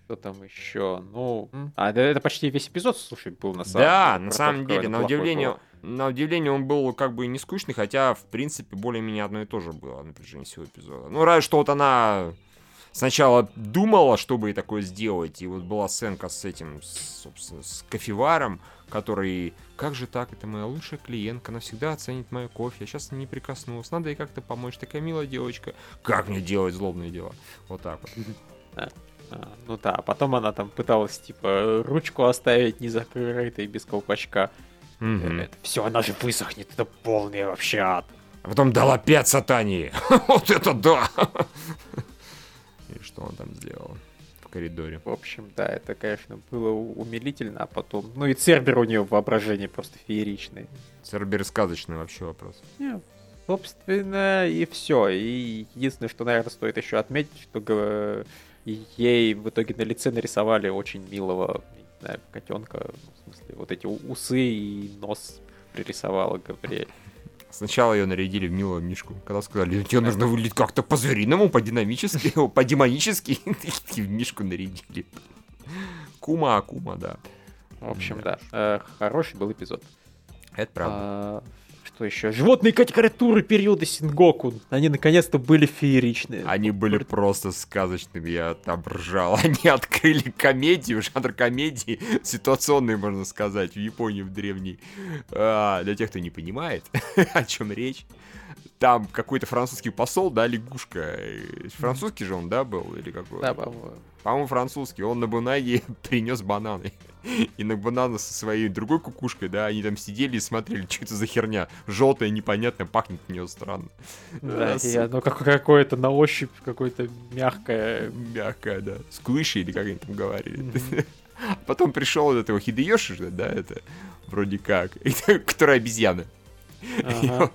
Что там еще? Ну, а да, это почти весь эпизод, слушай, был на самом Да, деле. на Про самом деле, на удивление, было. на удивление он был как бы не скучный, хотя, в принципе, более-менее одно и то же было на протяжении всего эпизода. Ну, разве что вот она сначала думала, чтобы такое сделать, и вот была сценка с этим, с, собственно, с кофеваром, который, как же так, это моя лучшая клиентка, она всегда оценит мое кофе, я сейчас не прикоснулась, надо ей как-то помочь, такая милая девочка, как мне делать злобные дела? Вот так вот. А, ну да, а потом она там пыталась, типа, ручку оставить не закрытой, без колпачка. Мгм. Все, она же высохнет, это полный вообще ад. А потом дала пять сатане. Вот это да! И что он там сделал в коридоре? В общем, да, это, конечно, было умилительно, а потом... Ну и Цербер у нее воображение просто фееричное. Цербер сказочный вообще вопрос. Не, собственно, и все. И единственное, что, наверное, стоит еще отметить, что г- ей в итоге на лице нарисовали очень милого, знаю, котенка. В смысле, вот эти усы и нос пририсовала Габриэль. Сначала ее нарядили в милого мишку. Когда сказали, тебе нужно выглядеть как-то по-звериному, по-динамически, по-демонически. И в мишку нарядили. Кума, Акума, да. В общем, Да. э, хороший был эпизод. Это правда. Что еще? Животные карикатуры периода Сингоку. Они наконец-то были фееричные. Они были просто сказочными, я там ржал. Они открыли комедию, жанр комедии, ситуационный, можно сказать, в Японии в древней. А, для тех, кто не понимает, о чем речь. Там какой-то французский посол, да, лягушка. Э, Французский же он, да, был? Или какой? Да, по-моему. По-моему, французский. Он на Бунаге принес бананы. И на банана со своей другой кукушкой, да, они там сидели и смотрели, что это за херня. желтая, непонятная, пахнет от нее странно. Да, А, и оно как, какое-то на ощупь, какое-то мягкое. Мягкая, да. Сквиши или как они там говорили. Мгм. Потом пришел вот этого Хидеёши да, это вроде как, который обезьяна. Ага.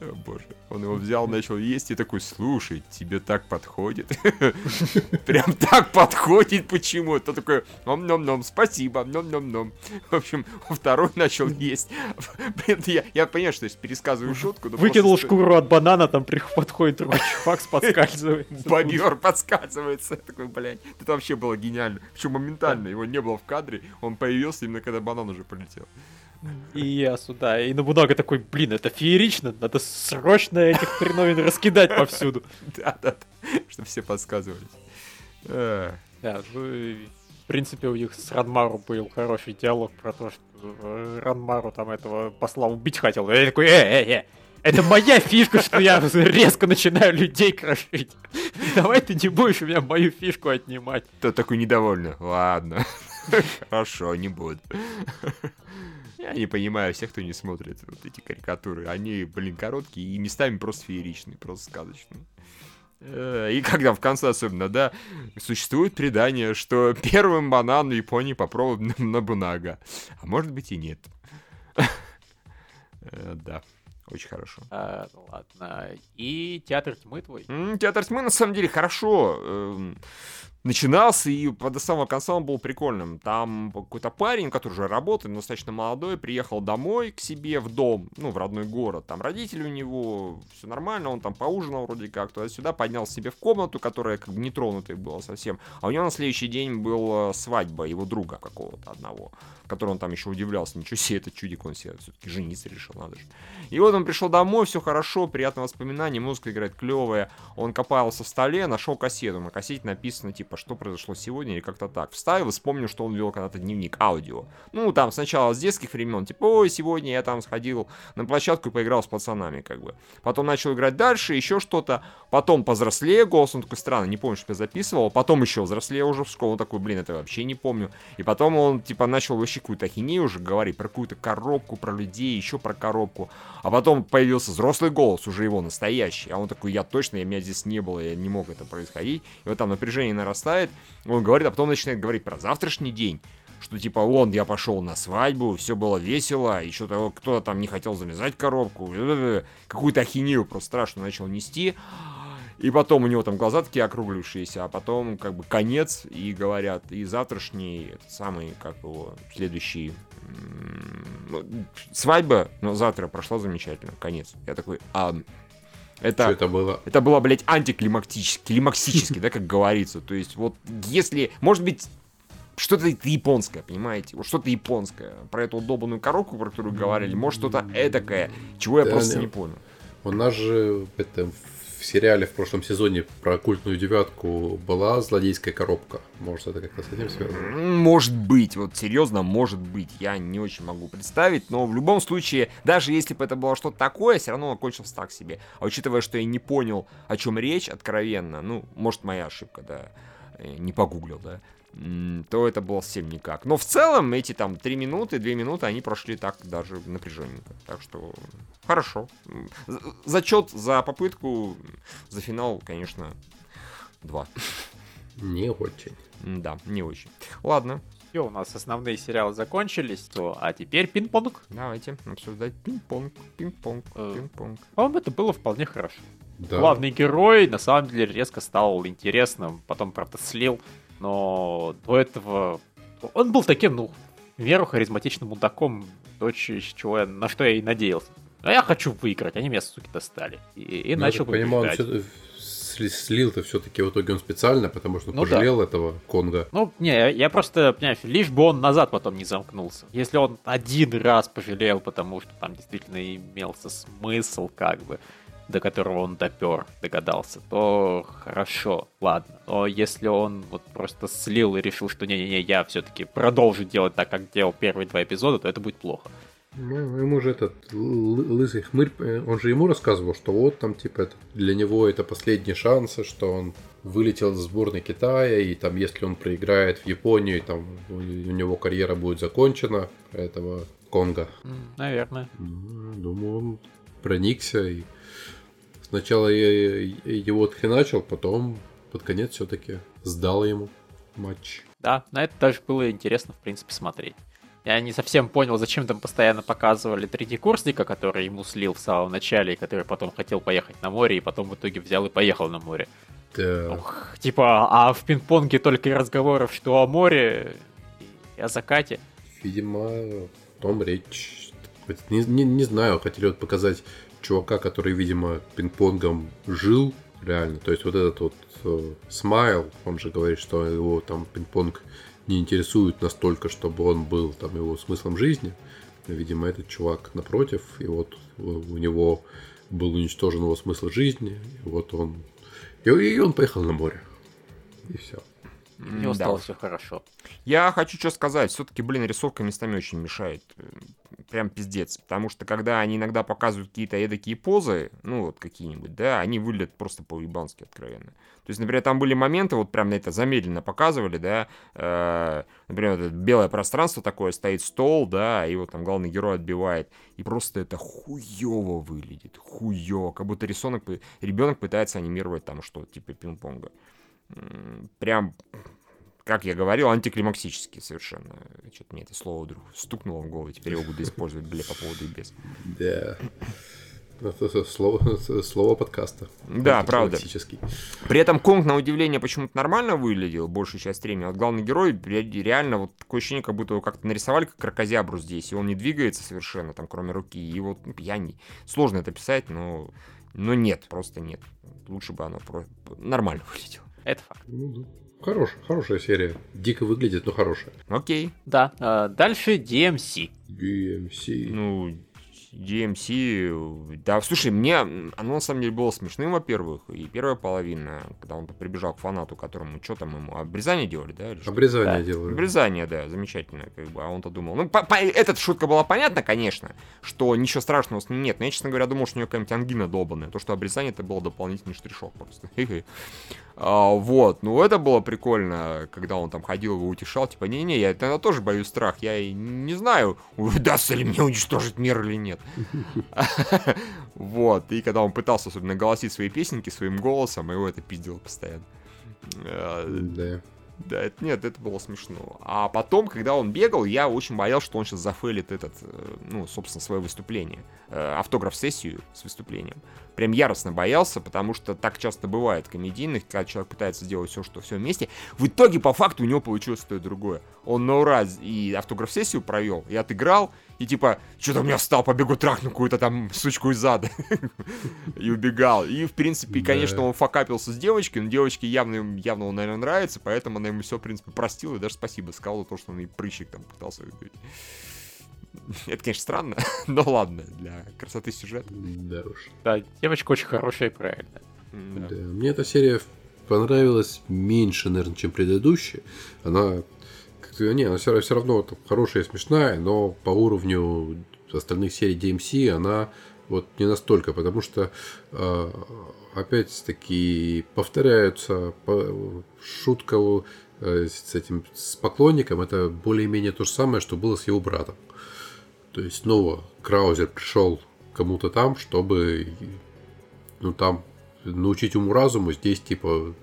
О, боже. Он его взял, начал есть и такой, слушай, тебе так подходит. Прям так подходит почему-то. Такой, ном-ном-ном, спасибо, ном-ном-ном. В общем, второй начал есть. Блин, я, я понимаю, что сейчас пересказываю шутку. Выкинул просто шкуру от банана, там подходит другой чувак, подскальзывается. Бобер подсказывается. Такой, блядь, это вообще было гениально. Причем моментально, его не было в кадре, он появился именно когда банан уже полетел. И я сюда. И Набунага такой, блин, это феерично, надо срочно этих хреновин раскидать повсюду. Да-да, чтобы все подсказывались. Да, ну в принципе, у них с Ранмару был хороший диалог про то, что э, Ранмару там этого посла убить хотел. Я такой, э, э, э, это моя фишка, что я резко начинаю людей крошить. Давай ты не будешь у меня мою фишку отнимать. Тот такой недовольный. Ладно. Хорошо, не буду. Я не понимаю всех, кто не смотрит вот эти карикатуры. Они, блин, короткие и местами просто фееричные, просто сказочные. Э, И когда в конце особенно, да, существует предание, что первым банан в Японии попробовал Набунага. А может быть и нет. Э, Да, очень хорошо. А, ладно. И театр тьмы твой. Театр тьмы на самом деле хорошо эм, начинался, и до самого конца он был прикольным. Там какой-то парень, который уже работает, но достаточно молодой, приехал домой к себе в дом, ну, в родной город. Там родители у него, все нормально, он там поужинал вроде как, туда-сюда, поднялся себе в комнату, которая как бы нетронутой была совсем. А у него на следующий день была свадьба его друга какого-то одного, который он там еще удивлялся, ничего себе, это чудик, он себе все-таки жениться решил, надо же. И вот он пришел домой, все хорошо, приятное воспоминание, музыка играет клевая. Он копался в столе, нашел кассету. На кассете написано, типа, что произошло сегодня или как-то так. Вставил вспомнил, что он вел когда-то дневник аудио. Ну, там сначала с детских времен, типа, ой, сегодня я там сходил на площадку и поиграл с пацанами, как бы. Потом начал играть дальше, еще что-то. Потом повзрослее голос, он такой странный, не помню, что я записывал. Потом еще взрослее уже в школу, такой, блин, это вообще не помню. И потом он, типа, начал вообще какую-то ахинею уже говорить про какую-то коробку, про людей, еще про коробку. А потом появился взрослый голос, уже его настоящий. А он такой, я точно, я, меня здесь не было, я не мог это происходить. И вот там напряжение нарастает, он говорит, а потом начинает говорить про завтрашний день. Что типа, вон, я пошел на свадьбу, все было весело, и что-то кто-то там не хотел залезать в коробку. Какую-то ахинею просто страшно начал нести. И потом у него там глаза такие округлившиеся, а потом как бы конец, и говорят, и завтрашний, самый, как его, следующий, ну, свадьба, но завтра прошла замечательно, конец. Я такой, а, это... Что это было? Это было, блядь, антиклимактически, климаксически, да, как говорится. То есть, вот, если, может быть, что-то это японское, понимаете? Вот что-то японское. Про эту удобную коробку, про которую говорили, может, что-то эдакое, чего я Да, просто не. не понял. У нас же это, в сериале в прошлом сезоне про культную девятку была злодейская коробка. Может, это как-то с этим связано? Может быть, вот серьезно, может быть. Я не очень могу представить, но в любом случае, даже если бы это было что-то такое, все равно он кончился так себе. А учитывая, что я не понял, о чем речь откровенно, ну, может, моя ошибка, да, э, не погуглил, да, то это было совсем никак. Но в целом эти там 3 минуты, 2 минуты, они прошли так даже напряженненько. Так что хорошо. Зачет за попытку, за финал, конечно, 2. Не очень. Да, не очень. Ладно, Все, у нас основные сериалы закончились, то, а теперь пинг-понг. Давайте обсуждать пинг-понг, пинг-понг, Э. пинг-понг. По-моему, это было вполне хорошо. Да. Главный герой, на самом деле, резко стал интересным, потом, правда, слил, но до этого... Он был таким, ну, в меру харизматичным мудаком, то, чего я, на что я и надеялся. А я хочу выиграть, они меня, суки, достали. И, и Ну, начал понимаю, он слил-то все-таки в итоге он специально, потому что Ну да. пожалел этого Конга. Ну, не, я- я просто, понимаешь, лишь бы он назад потом не замкнулся. Если он один раз пожалел, потому что там действительно имелся смысл, как бы, до которого он допер, догадался, то хорошо, ладно. Но если он вот просто слил и решил, что не-не-не, я все-таки продолжу делать так, как делал первые два эпизода, то это будет плохо. Ну, ему же этот лысый хмырь, э, он же ему рассказывал, что вот там, типа, это, для него это последний шанс, что он вылетел из сборной Китая, и там, если он проиграет в Японию, там у него карьера будет закончена, этого Конга. Наверное. М, думаю, он проникся и сначала его отхреначил, потом под конец все-таки сдал ему матч. Да, на это даже было интересно, в принципе, смотреть. Я не совсем понял, зачем там постоянно показывали третьекурсника, который ему слил в самом начале, и который потом хотел поехать на море, и потом в итоге взял и поехал на море. Да. Ух, типа, а в пинг-понге только разговоров, что о море и о закате. Видимо, о том речь. Не, не, не знаю, хотели вот показать чувака, который, видимо, пинг-понгом жил реально. То есть вот этот вот э, смайл, он же говорит, что его там пинг-понг не интересует настолько, чтобы он был там его смыслом жизни. Видимо, этот чувак напротив, и вот у него был уничтожен его смысл жизни, и вот он... И он поехал на море. И все. Него да. стало все хорошо. Я хочу что сказать. Все-таки, блин, рисовка местами очень мешает. Прям пиздец. Потому что, когда они иногда показывают какие-то эдакие позы, ну, вот какие-нибудь, да, они выглядят просто по-уебански откровенно. То есть, например, там были моменты, вот прям на это замедленно показывали, да, э, например, вот белое пространство такое, стоит стол, да, и вот там главный герой отбивает, и просто это хуево выглядит, хуево, как будто рисунок, ребенок пытается анимировать там что, типа пинг-понга прям, как я говорил, антиклимаксический совершенно. Что-то мне это слово вдруг стукнуло в голову, теперь его буду использовать, бля, по поводу и без. Да. Это слово, слово подкаста. Да, правда. При этом Конг, на удивление, почему-то нормально выглядел большую часть времени. Вот главный герой реально вот такое ощущение, как будто его как-то нарисовали как крокозябру здесь, и он не двигается совершенно, там, кроме руки. И вот ну, я не... Сложно это писать, но... Но нет, просто нет. Лучше бы оно про... нормально выглядело. Это факт. Ну, Хорош, хорошая серия. Дико выглядит, но хорошая. Окей. Да. А, дальше DMC. DMC. Ну, DMC, да, слушай, мне оно на самом деле было смешным, во-первых, и первая половина, когда он прибежал к фанату, которому, что там ему, обрезание делали, да? Или обрезание да. делали. Обрезание, да, замечательно, как бы, а он-то думал, ну, по, по, эта шутка была понятна, конечно, что ничего страшного с ним нет, но я, честно говоря, думал, что у него какая-нибудь ангина долбанная, то, что обрезание это было дополнительный штришок просто. а, вот, ну, это было прикольно, когда он там ходил, его утешал, типа, не-не, я это тоже боюсь страх, я не знаю, удастся ли мне уничтожить мир или нет. Вот, и когда он пытался особенно голосить свои песенки своим голосом, его это пиздило постоянно. Э, да. Да, это, нет, это было смешно. А потом, когда он бегал, я очень боялся, что он сейчас зафейлит этот, э, ну, собственно, свое выступление. Э, автограф-сессию с выступлением. Прям яростно боялся, потому что так часто бывает комедийных, когда человек пытается сделать все, что все вместе. В итоге, по факту, у него получилось то и другое. Он на ура и автограф-сессию провел, и отыграл, и типа, что-то у меня встал, побегу трахну какую-то там сучку из зада. И убегал. И, в принципе, конечно, он факапился с девочкой, но девочке явно, явно он, наверное, нравится, поэтому она ему все, в принципе, простила и даже спасибо сказала, то, что он и прыщик там пытался это, конечно, странно, но ладно, для красоты сюжета. Да уж. Да, девочка очень хорошая и правильная. Да. да. Мне эта серия понравилась меньше, наверное, чем предыдущая. Она не, она все, все равно вот, хорошая и смешная, но по уровню остальных серий DMC она вот не настолько, потому что э, опять-таки повторяются по, шутка э, с этим с поклонником, это более-менее то же самое, что было с его братом. То есть снова Краузер пришел кому-то там, чтобы ну там научить уму-разуму, здесь типа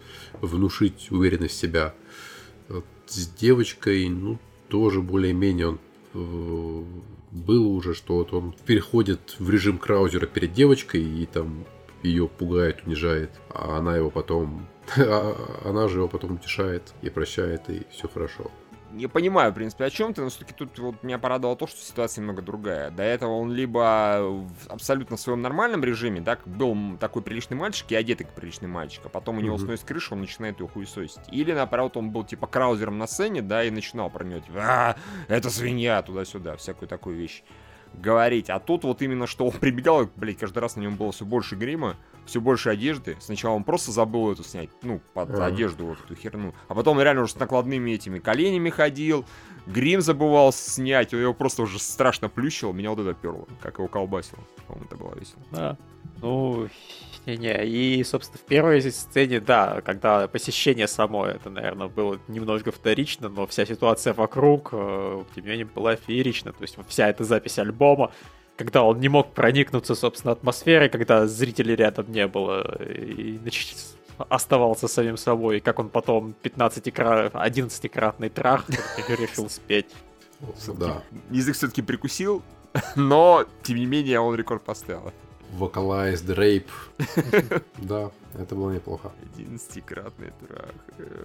внушить уверенность в себя с девочкой, ну, тоже более-менее он э, было уже, что вот он переходит в режим Краузера перед девочкой и там ее пугает, унижает, а она его потом, а она же его потом утешает и прощает, и все хорошо я понимаю, в принципе, о чем ты, но все-таки тут вот меня порадовало то, что ситуация немного другая. До этого он либо в абсолютно своем нормальном режиме, да, был такой приличный мальчик и одетый как приличный мальчик, а потом у него mm-hmm. сносит крышу, он начинает ее хуесосить. Или, наоборот, он был типа краузером на сцене, да, и начинал про него, типа, а, это свинья, туда-сюда, всякую такую вещь говорить. А тут вот именно, что он прибегал, блядь, каждый раз на нем было все больше грима, все больше одежды. Сначала он просто забыл эту снять, ну, под а. одежду вот эту херну. А потом реально уже с накладными этими коленями ходил, грим забывал снять, его просто уже страшно плющило, меня вот это перло, как его колбасило. По-моему, это было весело. Да. Ну, не-не, и, собственно, в первой сцене, да, когда посещение само, это, наверное, было немножко вторично, но вся ситуация вокруг, э, тем не менее, была феерична. То есть вся эта запись альбома, когда он не мог проникнуться, собственно, атмосферой, когда зрителей рядом не было, и оставался самим собой, и как он потом 15-кратный, 11-кратный трах решил спеть. Да. Язык все-таки прикусил, но, тем не менее, он рекорд поставил. Vocalized rape. Да, это было неплохо. 11-кратный трах.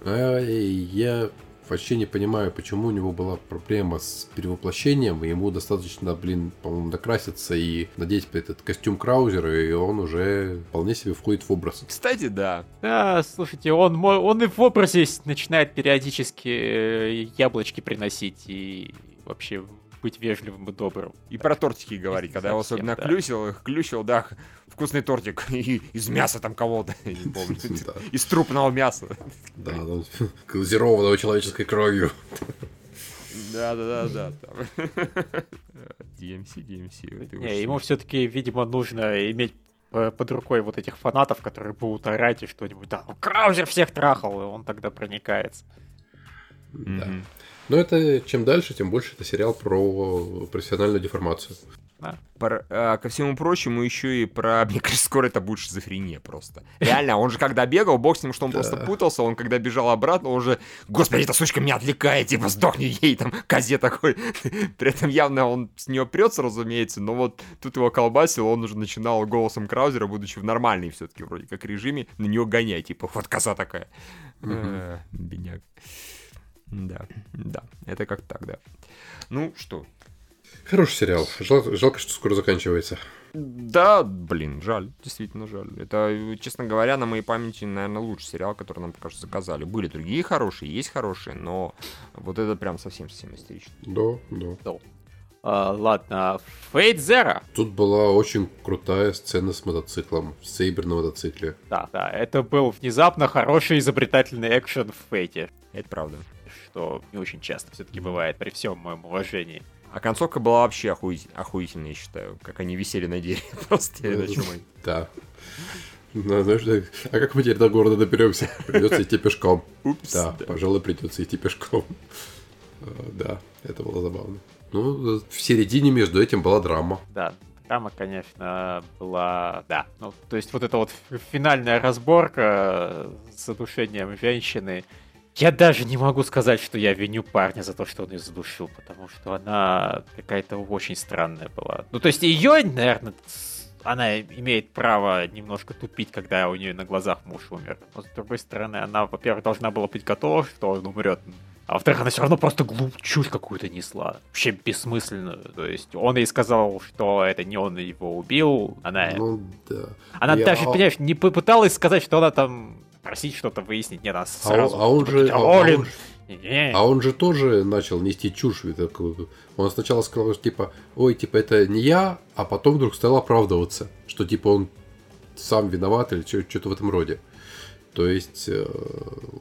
Я вообще не понимаю, почему у него была проблема с перевоплощением, и ему достаточно, блин, по-моему, накраситься и надеть этот костюм Краузера, и он уже вполне себе входит в образ. Кстати, да. Да, слушайте, он, он и в образе начинает периодически э, яблочки приносить и вообще быть вежливым и добрым. И про тортики говорить, когда его Совсем, особенно да. клюсил, клющил, да, вкусный тортик и из мяса там кого-то, я не помню, Да. из трупного мяса. Да, ну, глазированного человеческой кровью. Да-да-да-да. там. DMC, DMC. ты уж Не, ему все-таки, видимо, нужно иметь э, под рукой вот этих фанатов, которые будут орать и что-нибудь. Да, ну Краузер всех трахал, и он тогда проникается. Да. Мгм. Но это чем дальше, тем больше это сериал про профессиональную деформацию. Про- а, ко всему прочему, еще и про, мне кажется, скоро это будет шизофрения просто. Реально, он же когда бегал, бог с ним, что он Да. просто путался, он когда бежал обратно, он же, господи, эта сучка меня отвлекает, типа, сдохни ей, там, козе такой. При этом явно он с нее прется, разумеется, но вот тут его колбасил, он уже начинал голосом Краузера, будучи в нормальной все-таки вроде как режиме, на нее гонять, типа, вот коза такая. Э, Бедняк. Да, да, это как так, да. Ну что, Хороший сериал. Жал- жалко, что скоро заканчивается. Да, блин, жаль, действительно жаль. Это, честно говоря, на моей памяти, наверное, лучший сериал, который нам, кажется, заказали. Были другие хорошие, есть хорошие, но вот это прям совсем-совсем истерично. Да, да. А, ладно, Fate Zero. Тут была очень крутая сцена с мотоциклом, Сейбер на мотоцикле. Да, да, это был внезапно хороший изобретательный экшен в Фейте, Это правда. Что не очень часто все-таки бывает, при всем моем уважении. А концовка была вообще охуи- охуительная, я считаю. Как они висели на дереве. Просто они. Да. Ну, знаешь, а как мы теперь до города доберемся? Придется идти пешком. Упс. Да, пожалуй, придется идти пешком. Э, Да, это было забавно. Ну, в середине между этим была драма. Да, драма, конечно, была... Да, ну, то есть вот эта вот финальная разборка с задушением женщины. Я даже не могу сказать, что я виню парня за то, что он ее задушил, потому что она какая-то очень странная была. Ну, то есть ее, наверное, она имеет право немножко тупить, когда у нее на глазах муж умер. Но, с другой стороны, она, во-первых, должна была быть готова, что он умрет. А во-вторых, она все равно просто глуп чушь какую-то несла. Вообще бессмысленную. То есть он ей сказал, что это не он его убил. Она, Ну, да. она я- даже, понимаешь, не попыталась сказать, что она там просить что-то выяснить. Нет, А он, сразу... а он же... а- а «Олин, он же- не-не». А он же тоже начал нести чушь. такую. Он сначала сказал, что типа, ой, типа, это не я, а потом вдруг стал оправдываться, что типа он сам виноват или что-то в этом роде. То есть э,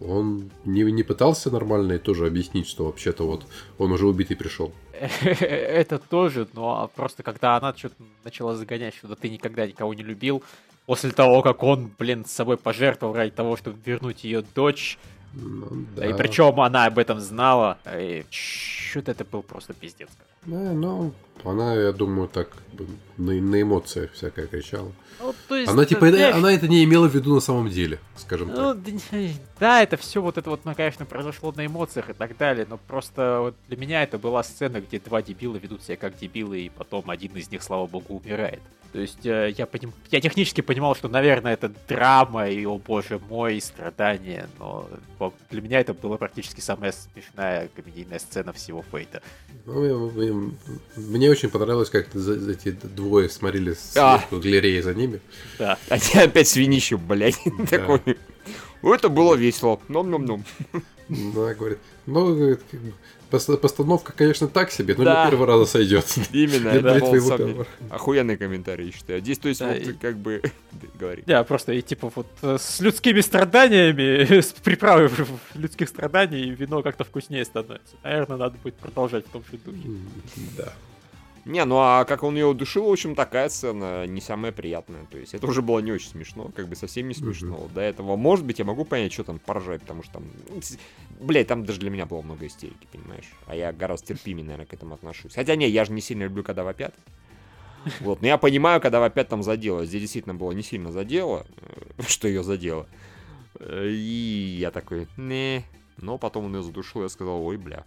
он не, не пытался нормально и тоже объяснить, что вообще-то вот он уже убитый пришел. Это тоже, но просто когда она что-то начала загонять, что да ты никогда никого не любил, после того, как он, блин, с собой пожертвовал ради того, чтобы вернуть ее дочь, Ну, да. и причем она об этом знала, и что-то это был просто пиздец. Да, ну, она, я думаю, так на, на эмоциях всякое кричала. Ну, то есть, Она типа, э, знаешь, она это не имела в виду на самом деле, скажем Ну, так. да, это все вот это вот, ну, конечно, произошло на эмоциях и так далее, но просто вот для меня это была сцена, где два дебила ведут себя как дебилы, и потом один из них, слава богу, умирает. То есть э, я, поним... я технически понимал, что, наверное, это драма, и, о боже мой, страдания, но для меня это была практически самая смешная комедийная сцена всего Фейта. Ну, я- мне очень понравилось, как эти двое смотрели с А. галереи за ними. Да. Они опять свинище, блядь, такой. Это было весело. Ном-ном-ном. Ну, Она говорит, ну, говорит, как бы, пос- постановка, конечно, так себе, но Да. для первого раза сойдет. Именно, Для- был твоего самый первого. охуенный комментарий, я считаю. Здесь, то есть, Да, вот и- как бы... Говори. Да, просто и типа вот э, с людскими страданиями, с приправой людских страданий вино как-то вкуснее становится. Наверное, надо будет продолжать в том же духе. Да. Не, ну а как он ее удушил, в общем, такая сцена не самая приятная. То есть это уже было не очень смешно, как бы совсем не смешно. До этого, может быть, я могу понять, что там поржать, потому что там... ну, Блядь, там даже для меня было много истерики, понимаешь? А я гораздо терпимее, наверное, к этому отношусь. Хотя не, я же не сильно люблю, когда вопят. Вот, но я понимаю, когда опять там задело. Здесь действительно было не сильно задело, э, что ее задело. Э, И я такой, не. Но потом он ее задушил, я сказал, ой, бля,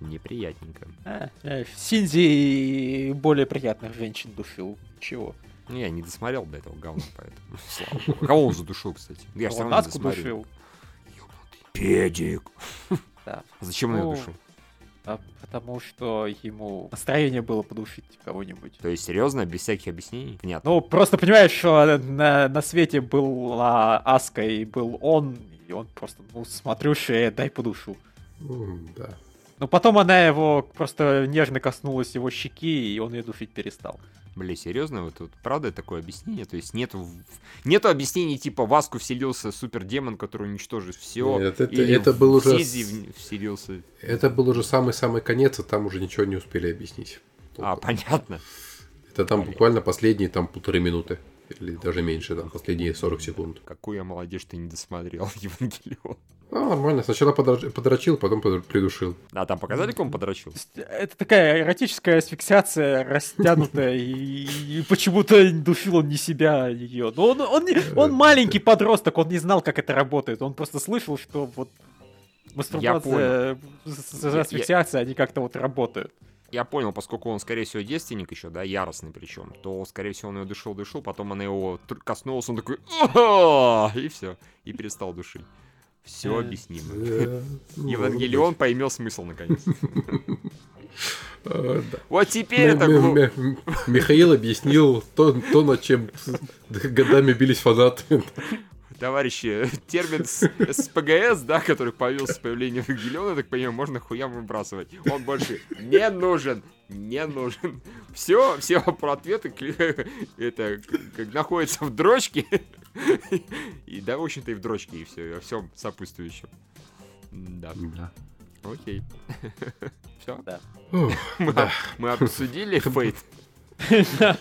неприятненько. А, Синди более приятных женщин душил. Чего? Ну, я не досмотрел до этого говна, поэтому, слава богу. Кого он задушил, кстати? Я все равно не досмотрел. душил. Педик. Да. Зачем он ее Ну, душил? А потому что ему настроение было подушить кого-нибудь. То есть, серьезно, без всяких объяснений? Понятно. Ну, просто понимаешь, что на, на свете была Аска и был он, и он просто, ну, смотрю, шея, дай подушу. М, Да. Но потом она его просто нежно коснулась его щеки, и он ее душить перестал. Бля, серьезно, вот, вот правда такое объяснение? То есть нету, нету объяснений типа в Аску вселился супердемон, который уничтожит все. Нет, это- это был уже с- вселился. Это был уже самый-самый конец, и там уже ничего не успели объяснить. А, понятно. Это там буквально последние там полторы минуты. Или даже меньше, там последние 40 секунд. Какую я молодежь ты не досмотрел, Евангелион. А, нормально. Сначала подор- подрочил, потом придушил. А там показали, как он подрочил? Это такая эротическая асфиксация, растянутая, и, почему-то душил он не себя, а ее. Но он, он, не- он маленький подросток, он не знал, как это работает. Он просто слышал, что вот мастурбация, асфиксация, они как-то вот работают. Я понял, поскольку он, скорее всего, девственник еще, да, яростный причем, то, скорее всего, он ее душил-душил, потом она его коснулась, он такой, и все, и перестал душить. Все Э. объяснимо. Ну, Евангелион поймет смысл наконец. а. Вот теперь это Михаил объяснил то, над чем годами бились фанаты. Товарищи, термин с, с ПГС, да, который появился с появлением Евангелиона, так понимаю, можно хуям выбрасывать. Он больше не нужен, не нужен. Все, все про ответы это как находится в дрочке. И да, в общем-то, и в дрочке, и все, и во всем сопутствующем. Да, окей. Все, Да. Мы, Да. обсудили фейт.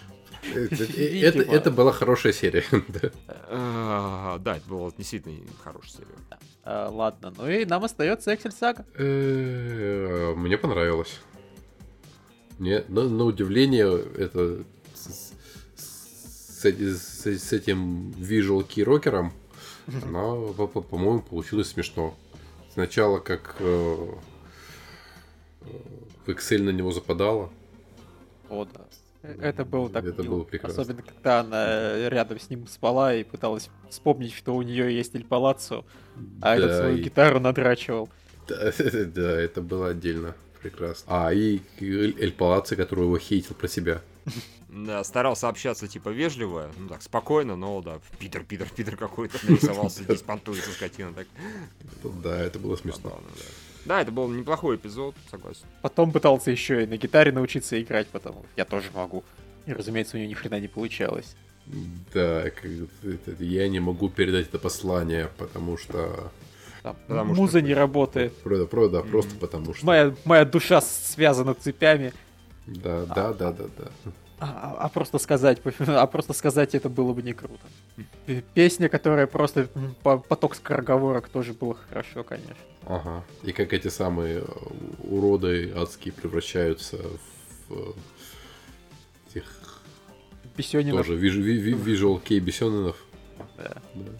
Это, это- это была хорошая серия. да. А, Да, это было действительно хорошая серия. А, ладно, ну и нам остается Excel Saga. Э, Мне понравилось. Мне, на, на удивление, это с, с эти- с- с этим Visual Key рокером, она, по- по- по-моему, получилось смешно. Сначала как э, э, в Excel на него западала. О, да. Э, Это было так Это мило. было прекрасно. Особенно, когда она рядом с ним спала и пыталась вспомнить, что у нее есть Эль Палаццо, а этот Да, свою и- гитару надрачивал. Да, да, это было отдельно прекрасно. А, и Эль, Палаццо, его хейтил про себя. Да, старался общаться, типа, вежливо, ну так, спокойно, но, да, Питер, Питер, Питер какой-то нарисовался, здесь понтуется скотина, так. Да, это было смешно. Забавно, да. Да, это был неплохой эпизод, согласен. Потом пытался еще и на гитаре научиться играть, потому я тоже могу. И, разумеется, у нее ни хрена не получалось. Да, я не могу передать это послание, потому что... Там Потому что- муза не работает. Правда, правда, просто потому что... Моя, моя душа связана цепями. Да, да, да, да, да. А, а- а просто сказать, а просто сказать это было бы не круто. Песня, которая просто поток скороговорок тоже было хорошо, конечно. Ага. И как эти самые э, уроды адские превращаются в э, этих Бесенинов тоже виж- ви- ви- visual бесенинов. Да. Да.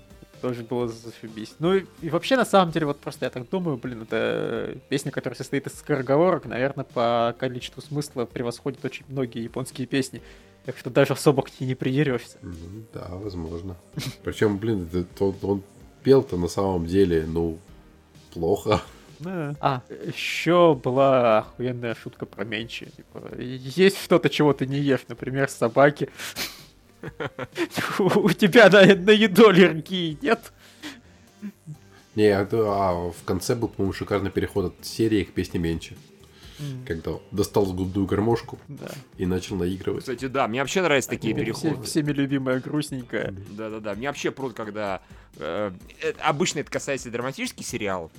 Тоже было зашибись. Ну и, и вообще, на самом деле, вот просто я так думаю, блин, это песня, которая состоит из скороговорок, наверное, по количеству смысла превосходит очень многие японские песни. Так что даже особо к ней не придерешься. Ну, да, возможно. Причем, блин, это он, он пел-то на самом деле, ну, плохо. А, еще была охуенная шутка про менчи. Типа, есть что-то, чего ты не ешь, например, собаки. У тебя на, на еду аллергии нет? Не, а в конце был, по-моему, шикарный переход от серии к песне Менчи. Когда достал губную гармошку Да. и начал наигрывать. Кстати, да, мне вообще нравятся такие Все- переходы. всеми любимая грустненькая. Да-да-да, мне вообще прут, когда... э, э, обычно это касается драматических сериалов,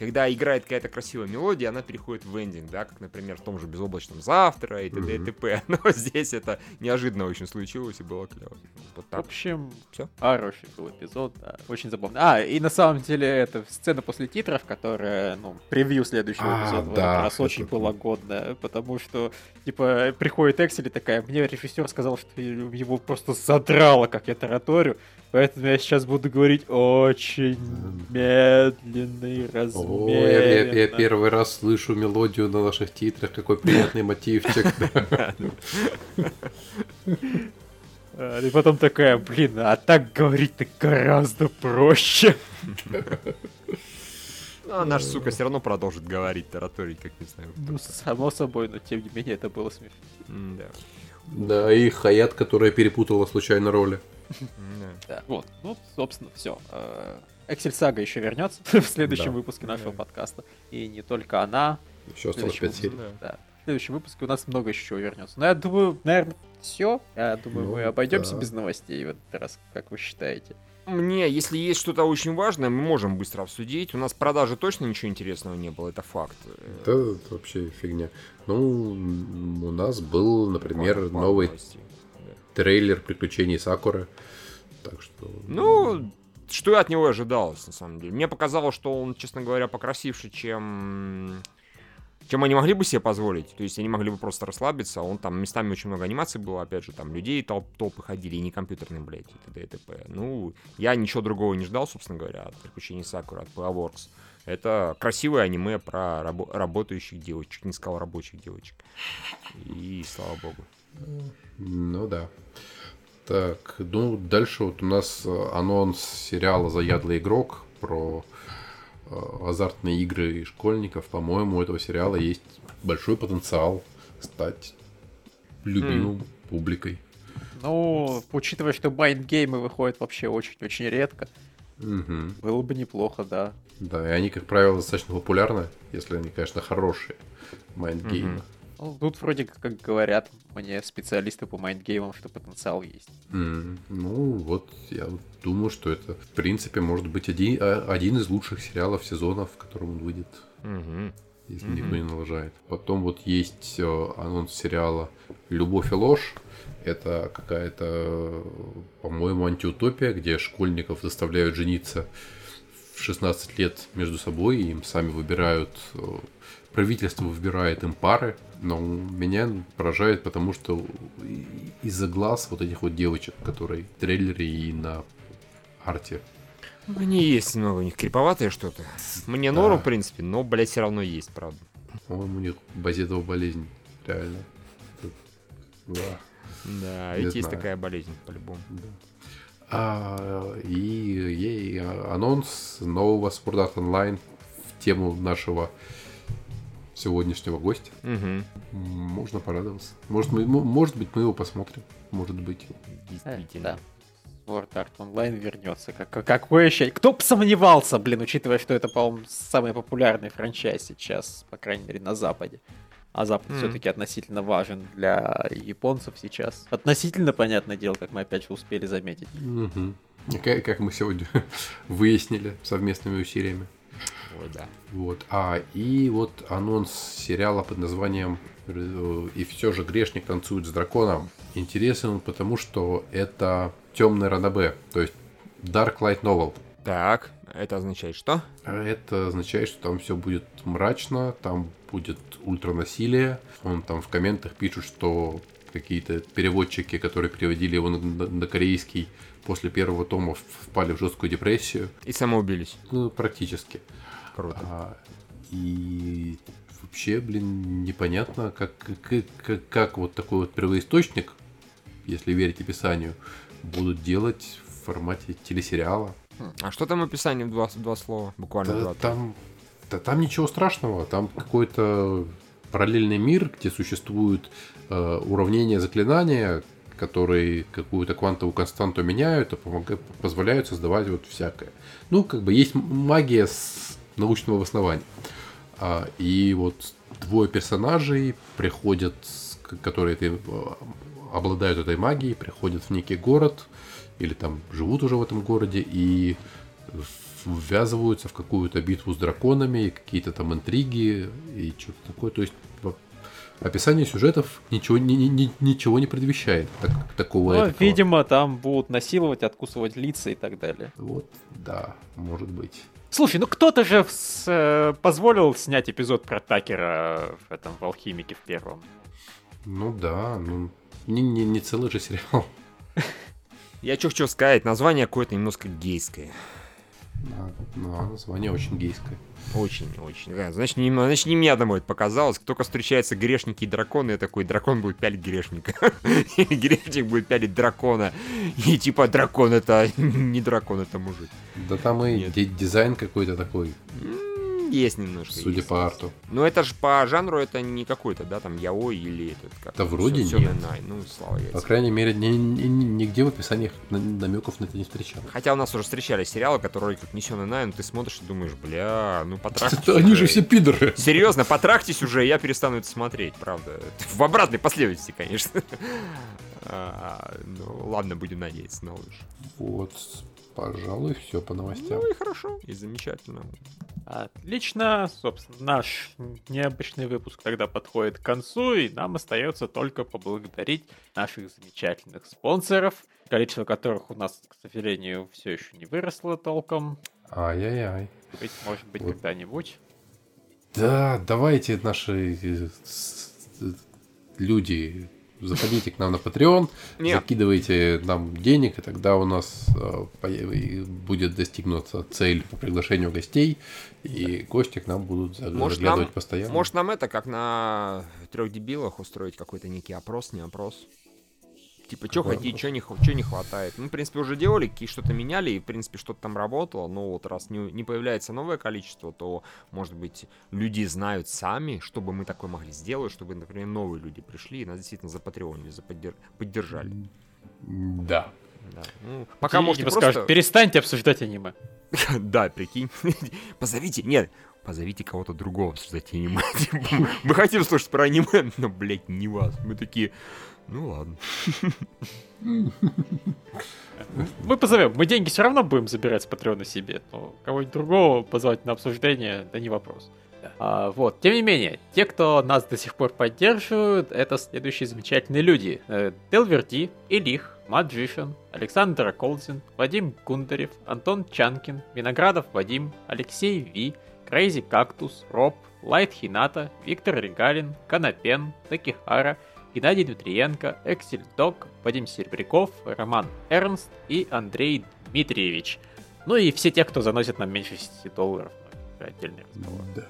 когда играет какая-то красивая мелодия, она переходит в эндинг, да, как, например, в том же «Безоблачном завтра» и т.д. и т.п. Но здесь это неожиданно очень случилось и было клево. Вот В так. общем, Всё? хороший был эпизод, да, очень забавно. А, и на самом деле это сцена после титров, которая, ну, превью следующего А, эпизода в да, этот раз это- очень была годная, потому что, типа, приходит Эксель и такая, мне режиссер сказал, что его просто задрало, как я тараторю, поэтому я сейчас буду говорить очень медленно и О, я, я- первый раз слышу мелодию на наших титрах, какой приятный мотивчик. И потом такая, блин, а так говорить-то гораздо проще. Ну, а наш, сука, все равно продолжит говорить, тараторить, как не знаю. Ну, само собой, но тем не менее это было смешно. М-да. Да, и Хаят, которая перепутала случайно роли. Да. Вот, ну, собственно, все. Эксель Сага еще вернется в следующем выпуске нашего подкаста. И не только она. Еще осталось Следующий 5 серий. Да. В следующем выпуске у нас много еще чего вернется. Но я думаю, наверное, все. Я думаю, Ну, мы обойдемся да. без новостей в этот раз, как вы считаете. Мне, если есть что-то очень важное, мы можем быстро обсудить. У нас продажи точно ничего интересного не было, это факт. Да, это вообще фигня. Ну, у нас был, например, новый. Трейлер приключений Сакуры. Так что... Ну, что от него ожидалось, на самом деле. Мне показалось, что он, честно говоря, покрасивше, чем чем они могли бы себе позволить. То есть они могли бы просто расслабиться. Он там местами очень много анимаций было, опять же, там людей толп толпы ходили, и не компьютерные, блядь, и т.д. и т.п. Ну, я ничего другого не ждал, собственно говоря, от приключений Сакуры, от Playworks. Это красивое аниме про рабо- работающих девочек, не сказал рабочих девочек. И слава богу. Ну да. Так, ну дальше вот у нас э, анонс сериала «Заядлый игрок» про э, азартные игры и школьников. По-моему, у этого сериала есть большой потенциал стать любимым публикой. Ну, учитывая, что майндгеймы выходят вообще очень-очень редко, Мгм. было бы неплохо, да. Да, и они, как правило, достаточно популярны, если они, конечно, хорошие mind game ы. Мгм. Ну, тут вроде как говорят мне специалисты по mind game ам, что потенциал есть. М, Ну, вот я думаю, что это, в принципе, может быть один, а- один из лучших сериалов сезона, в котором он выйдет, Мгм. если Мгм. никто не налажает. Потом вот есть э, анонс сериала «Любовь и ложь». Это какая-то, по-моему, антиутопия, где школьников заставляют жениться в 16 лет между собой, и им сами выбирают, э, правительство выбирает им пары, но меня поражает, потому что из-за глаз вот этих вот девочек, которые в трейлере и на арте. Мне есть немного у них криповатое что-то. Мне Да. норм, в принципе, но, блядь, все равно есть, правда. По-моему, у них базитова болезнь, реально. Да. Да, ведь есть знаю. такая болезнь, по-любому. А, и, и анонс нового Sword Art Online в тему нашего сегодняшнего гостя. Угу. Можно порадоваться. Может, мы, может быть, мы его посмотрим. Может быть. Э, Действительно. да. Sword Art Online вернется. Как, как- какое ощущение? Кто бы сомневался, блин, учитывая, что это, по-моему, самый популярный франчайз сейчас, по крайней мере, на Западе. А Запад Мгм. все-таки относительно важен для японцев сейчас. Относительно, понятное дело, как мы опять же успели заметить. Мгм. Как, как мы сегодня выяснили совместными усилиями. Ой, да. Вот. А, и вот анонс сериала под названием э, «И все же грешник танцует с драконом». Интересен он потому, что это темный ранобе, то есть Dark Light Novel. Так, это означает что? А Это означает, что там все будет мрачно, там будет ультранасилие. Он там в комментах пишет, что какие-то переводчики, которые переводили его на, на- на корейский после первого тома, впали в жесткую депрессию. И самоубились. Ну, практически. Круто. А, и вообще, блин, непонятно, как, как, как, как вот такой вот первоисточник, если верить описанию, будут делать в формате телесериала. А что там описание в два, два слова? Буквально Да, два. там, да там ничего страшного, там какой-то параллельный мир, где существуют э, уравнения заклинания, которые какую-то квантовую константу меняют и помогают, позволяют создавать вот всякое. Ну, как бы есть магия с научного обоснования. А, и вот двое персонажей приходят, которые этой, э, обладают этой магией, приходят в некий город, или там живут уже в этом городе, и ввязываются в какую-то битву с драконами, какие-то там интриги и что-то такое. То есть описание сюжетов ничего не, не- ничего не предвещает так- такого. Ну, видимо, там будут насиловать, откусывать лица и так далее. Вот, да, может быть. Слушай, ну кто-то же с- э, позволил снять эпизод про Такера в этом в Алхимике в первом. Ну да, ну не, не, не целый же сериал. Я что хочу сказать, название какое-то немножко гейское. Да, ну, а название очень гейское. Очень-очень. Да, Значит, не, значит, не мне одному это показалось. Только встречаются грешники и драконы, я такой, дракон будет пялить грешника. Грешник будет пялить дракона. И типа, дракон это не дракон, это мужик. Да там и дизайн какой-то такой, Есть немножко. судя есть. по арту. Но это же по жанру это не какой-то, да, там яой или этот как. Да вроде Сё- нет. Сёнэнай. Ну, слава По яйцам. крайней мере, ни- ни- ни- нигде в описаниях намеков на это не встречал. Хотя у нас уже встречались сериалы, которые как не Сёнэнай, но ты смотришь и думаешь, бля, ну потрахтесь Они уже». же все пидоры. Серьезно, потрахтесь уже, я перестану это смотреть, правда. В обратной последовательности, конечно. А, Ну, ладно, будем надеяться на лучшее. Вот, пожалуй, все по новостям. Ну и хорошо, и замечательно. Отлично, собственно, наш необычный выпуск тогда подходит к концу, и нам остается только поблагодарить наших замечательных спонсоров, количество которых у нас, к сожалению, все еще не выросло толком. Ай-яй-яй. Быть, может быть, Вот. когда-нибудь. Да, давайте, наши э, э, люди, заходите к нам на Patreon, Нет. закидывайте нам денег, и тогда у нас э, будет достигнута цель по приглашению гостей, и гости к нам будут Может, заглядывать нам- постоянно. Может нам это, как на трех дебилах, устроить какой-то некий опрос, не опрос? Типа, что хотите, что не, чё не хватает. Ну, в принципе, уже делали, какие что-то меняли, и, в принципе, что-то там работало. Но вот раз не, не появляется новое количество, то, может быть, люди знают сами, чтобы мы такое могли сделать, чтобы, например, новые люди пришли и нас действительно запатреонили, заподдер- поддержали. Да. Да. Ну, пока И можете типа просто... скажут, перестаньте обсуждать аниме. Да, прикинь. Позовите, нет, позовите кого-то другого обсуждать аниме. Мы хотим слушать про аниме, но, блядь, не вас. Мы такие, ну ладно. Мы позовем, мы деньги все равно будем забирать с Патреона себе, но кого-нибудь другого позвать на обсуждение, да не вопрос. А, вот, тем не менее, те, кто нас до сих пор поддерживают, это следующие замечательные люди. Э, Делверди, Илих, Маджишин, Александр Колзин, Вадим Гундарев, Антон Чанкин, Виноградов Вадим, Алексей Ви, Crazy Cactus, Роб, Light Hinata, Виктор Регалин, Канапен, Такихара, Геннадий Дмитриенко, Эксель Док, Вадим Серебряков, Роман Эрнст и Андрей Дмитриевич. Ну и все те, кто заносит нам меньше 10 долларов. это отдельный разговор. Да.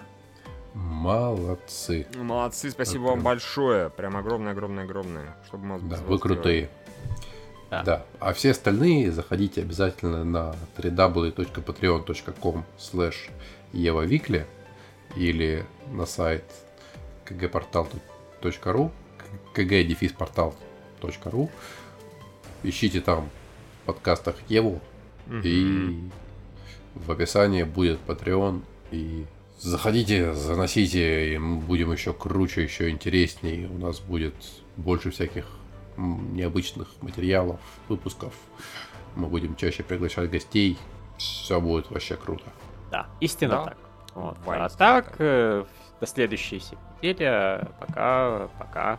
Молодцы. Молодцы, спасибо Это- вам большое. Прям огромное-огромное-огромное. Чтобы вас Да, вы крутые. Да. Да. А все остальные заходите обязательно на www.patreon.com slash евавикли или на сайт kgportal.ru kg-portal.ru Ищите там в подкастах Еву делаем. и в описании будет Patreon и заходите, заносите, и мы будем еще круче, еще интереснее. У нас будет больше всяких необычных материалов, выпусков. Мы будем чаще приглашать гостей. Все будет вообще круто. Да, истинно Да. так. Вот. Вайс, А так, э, до следующей недели. Пока, пока.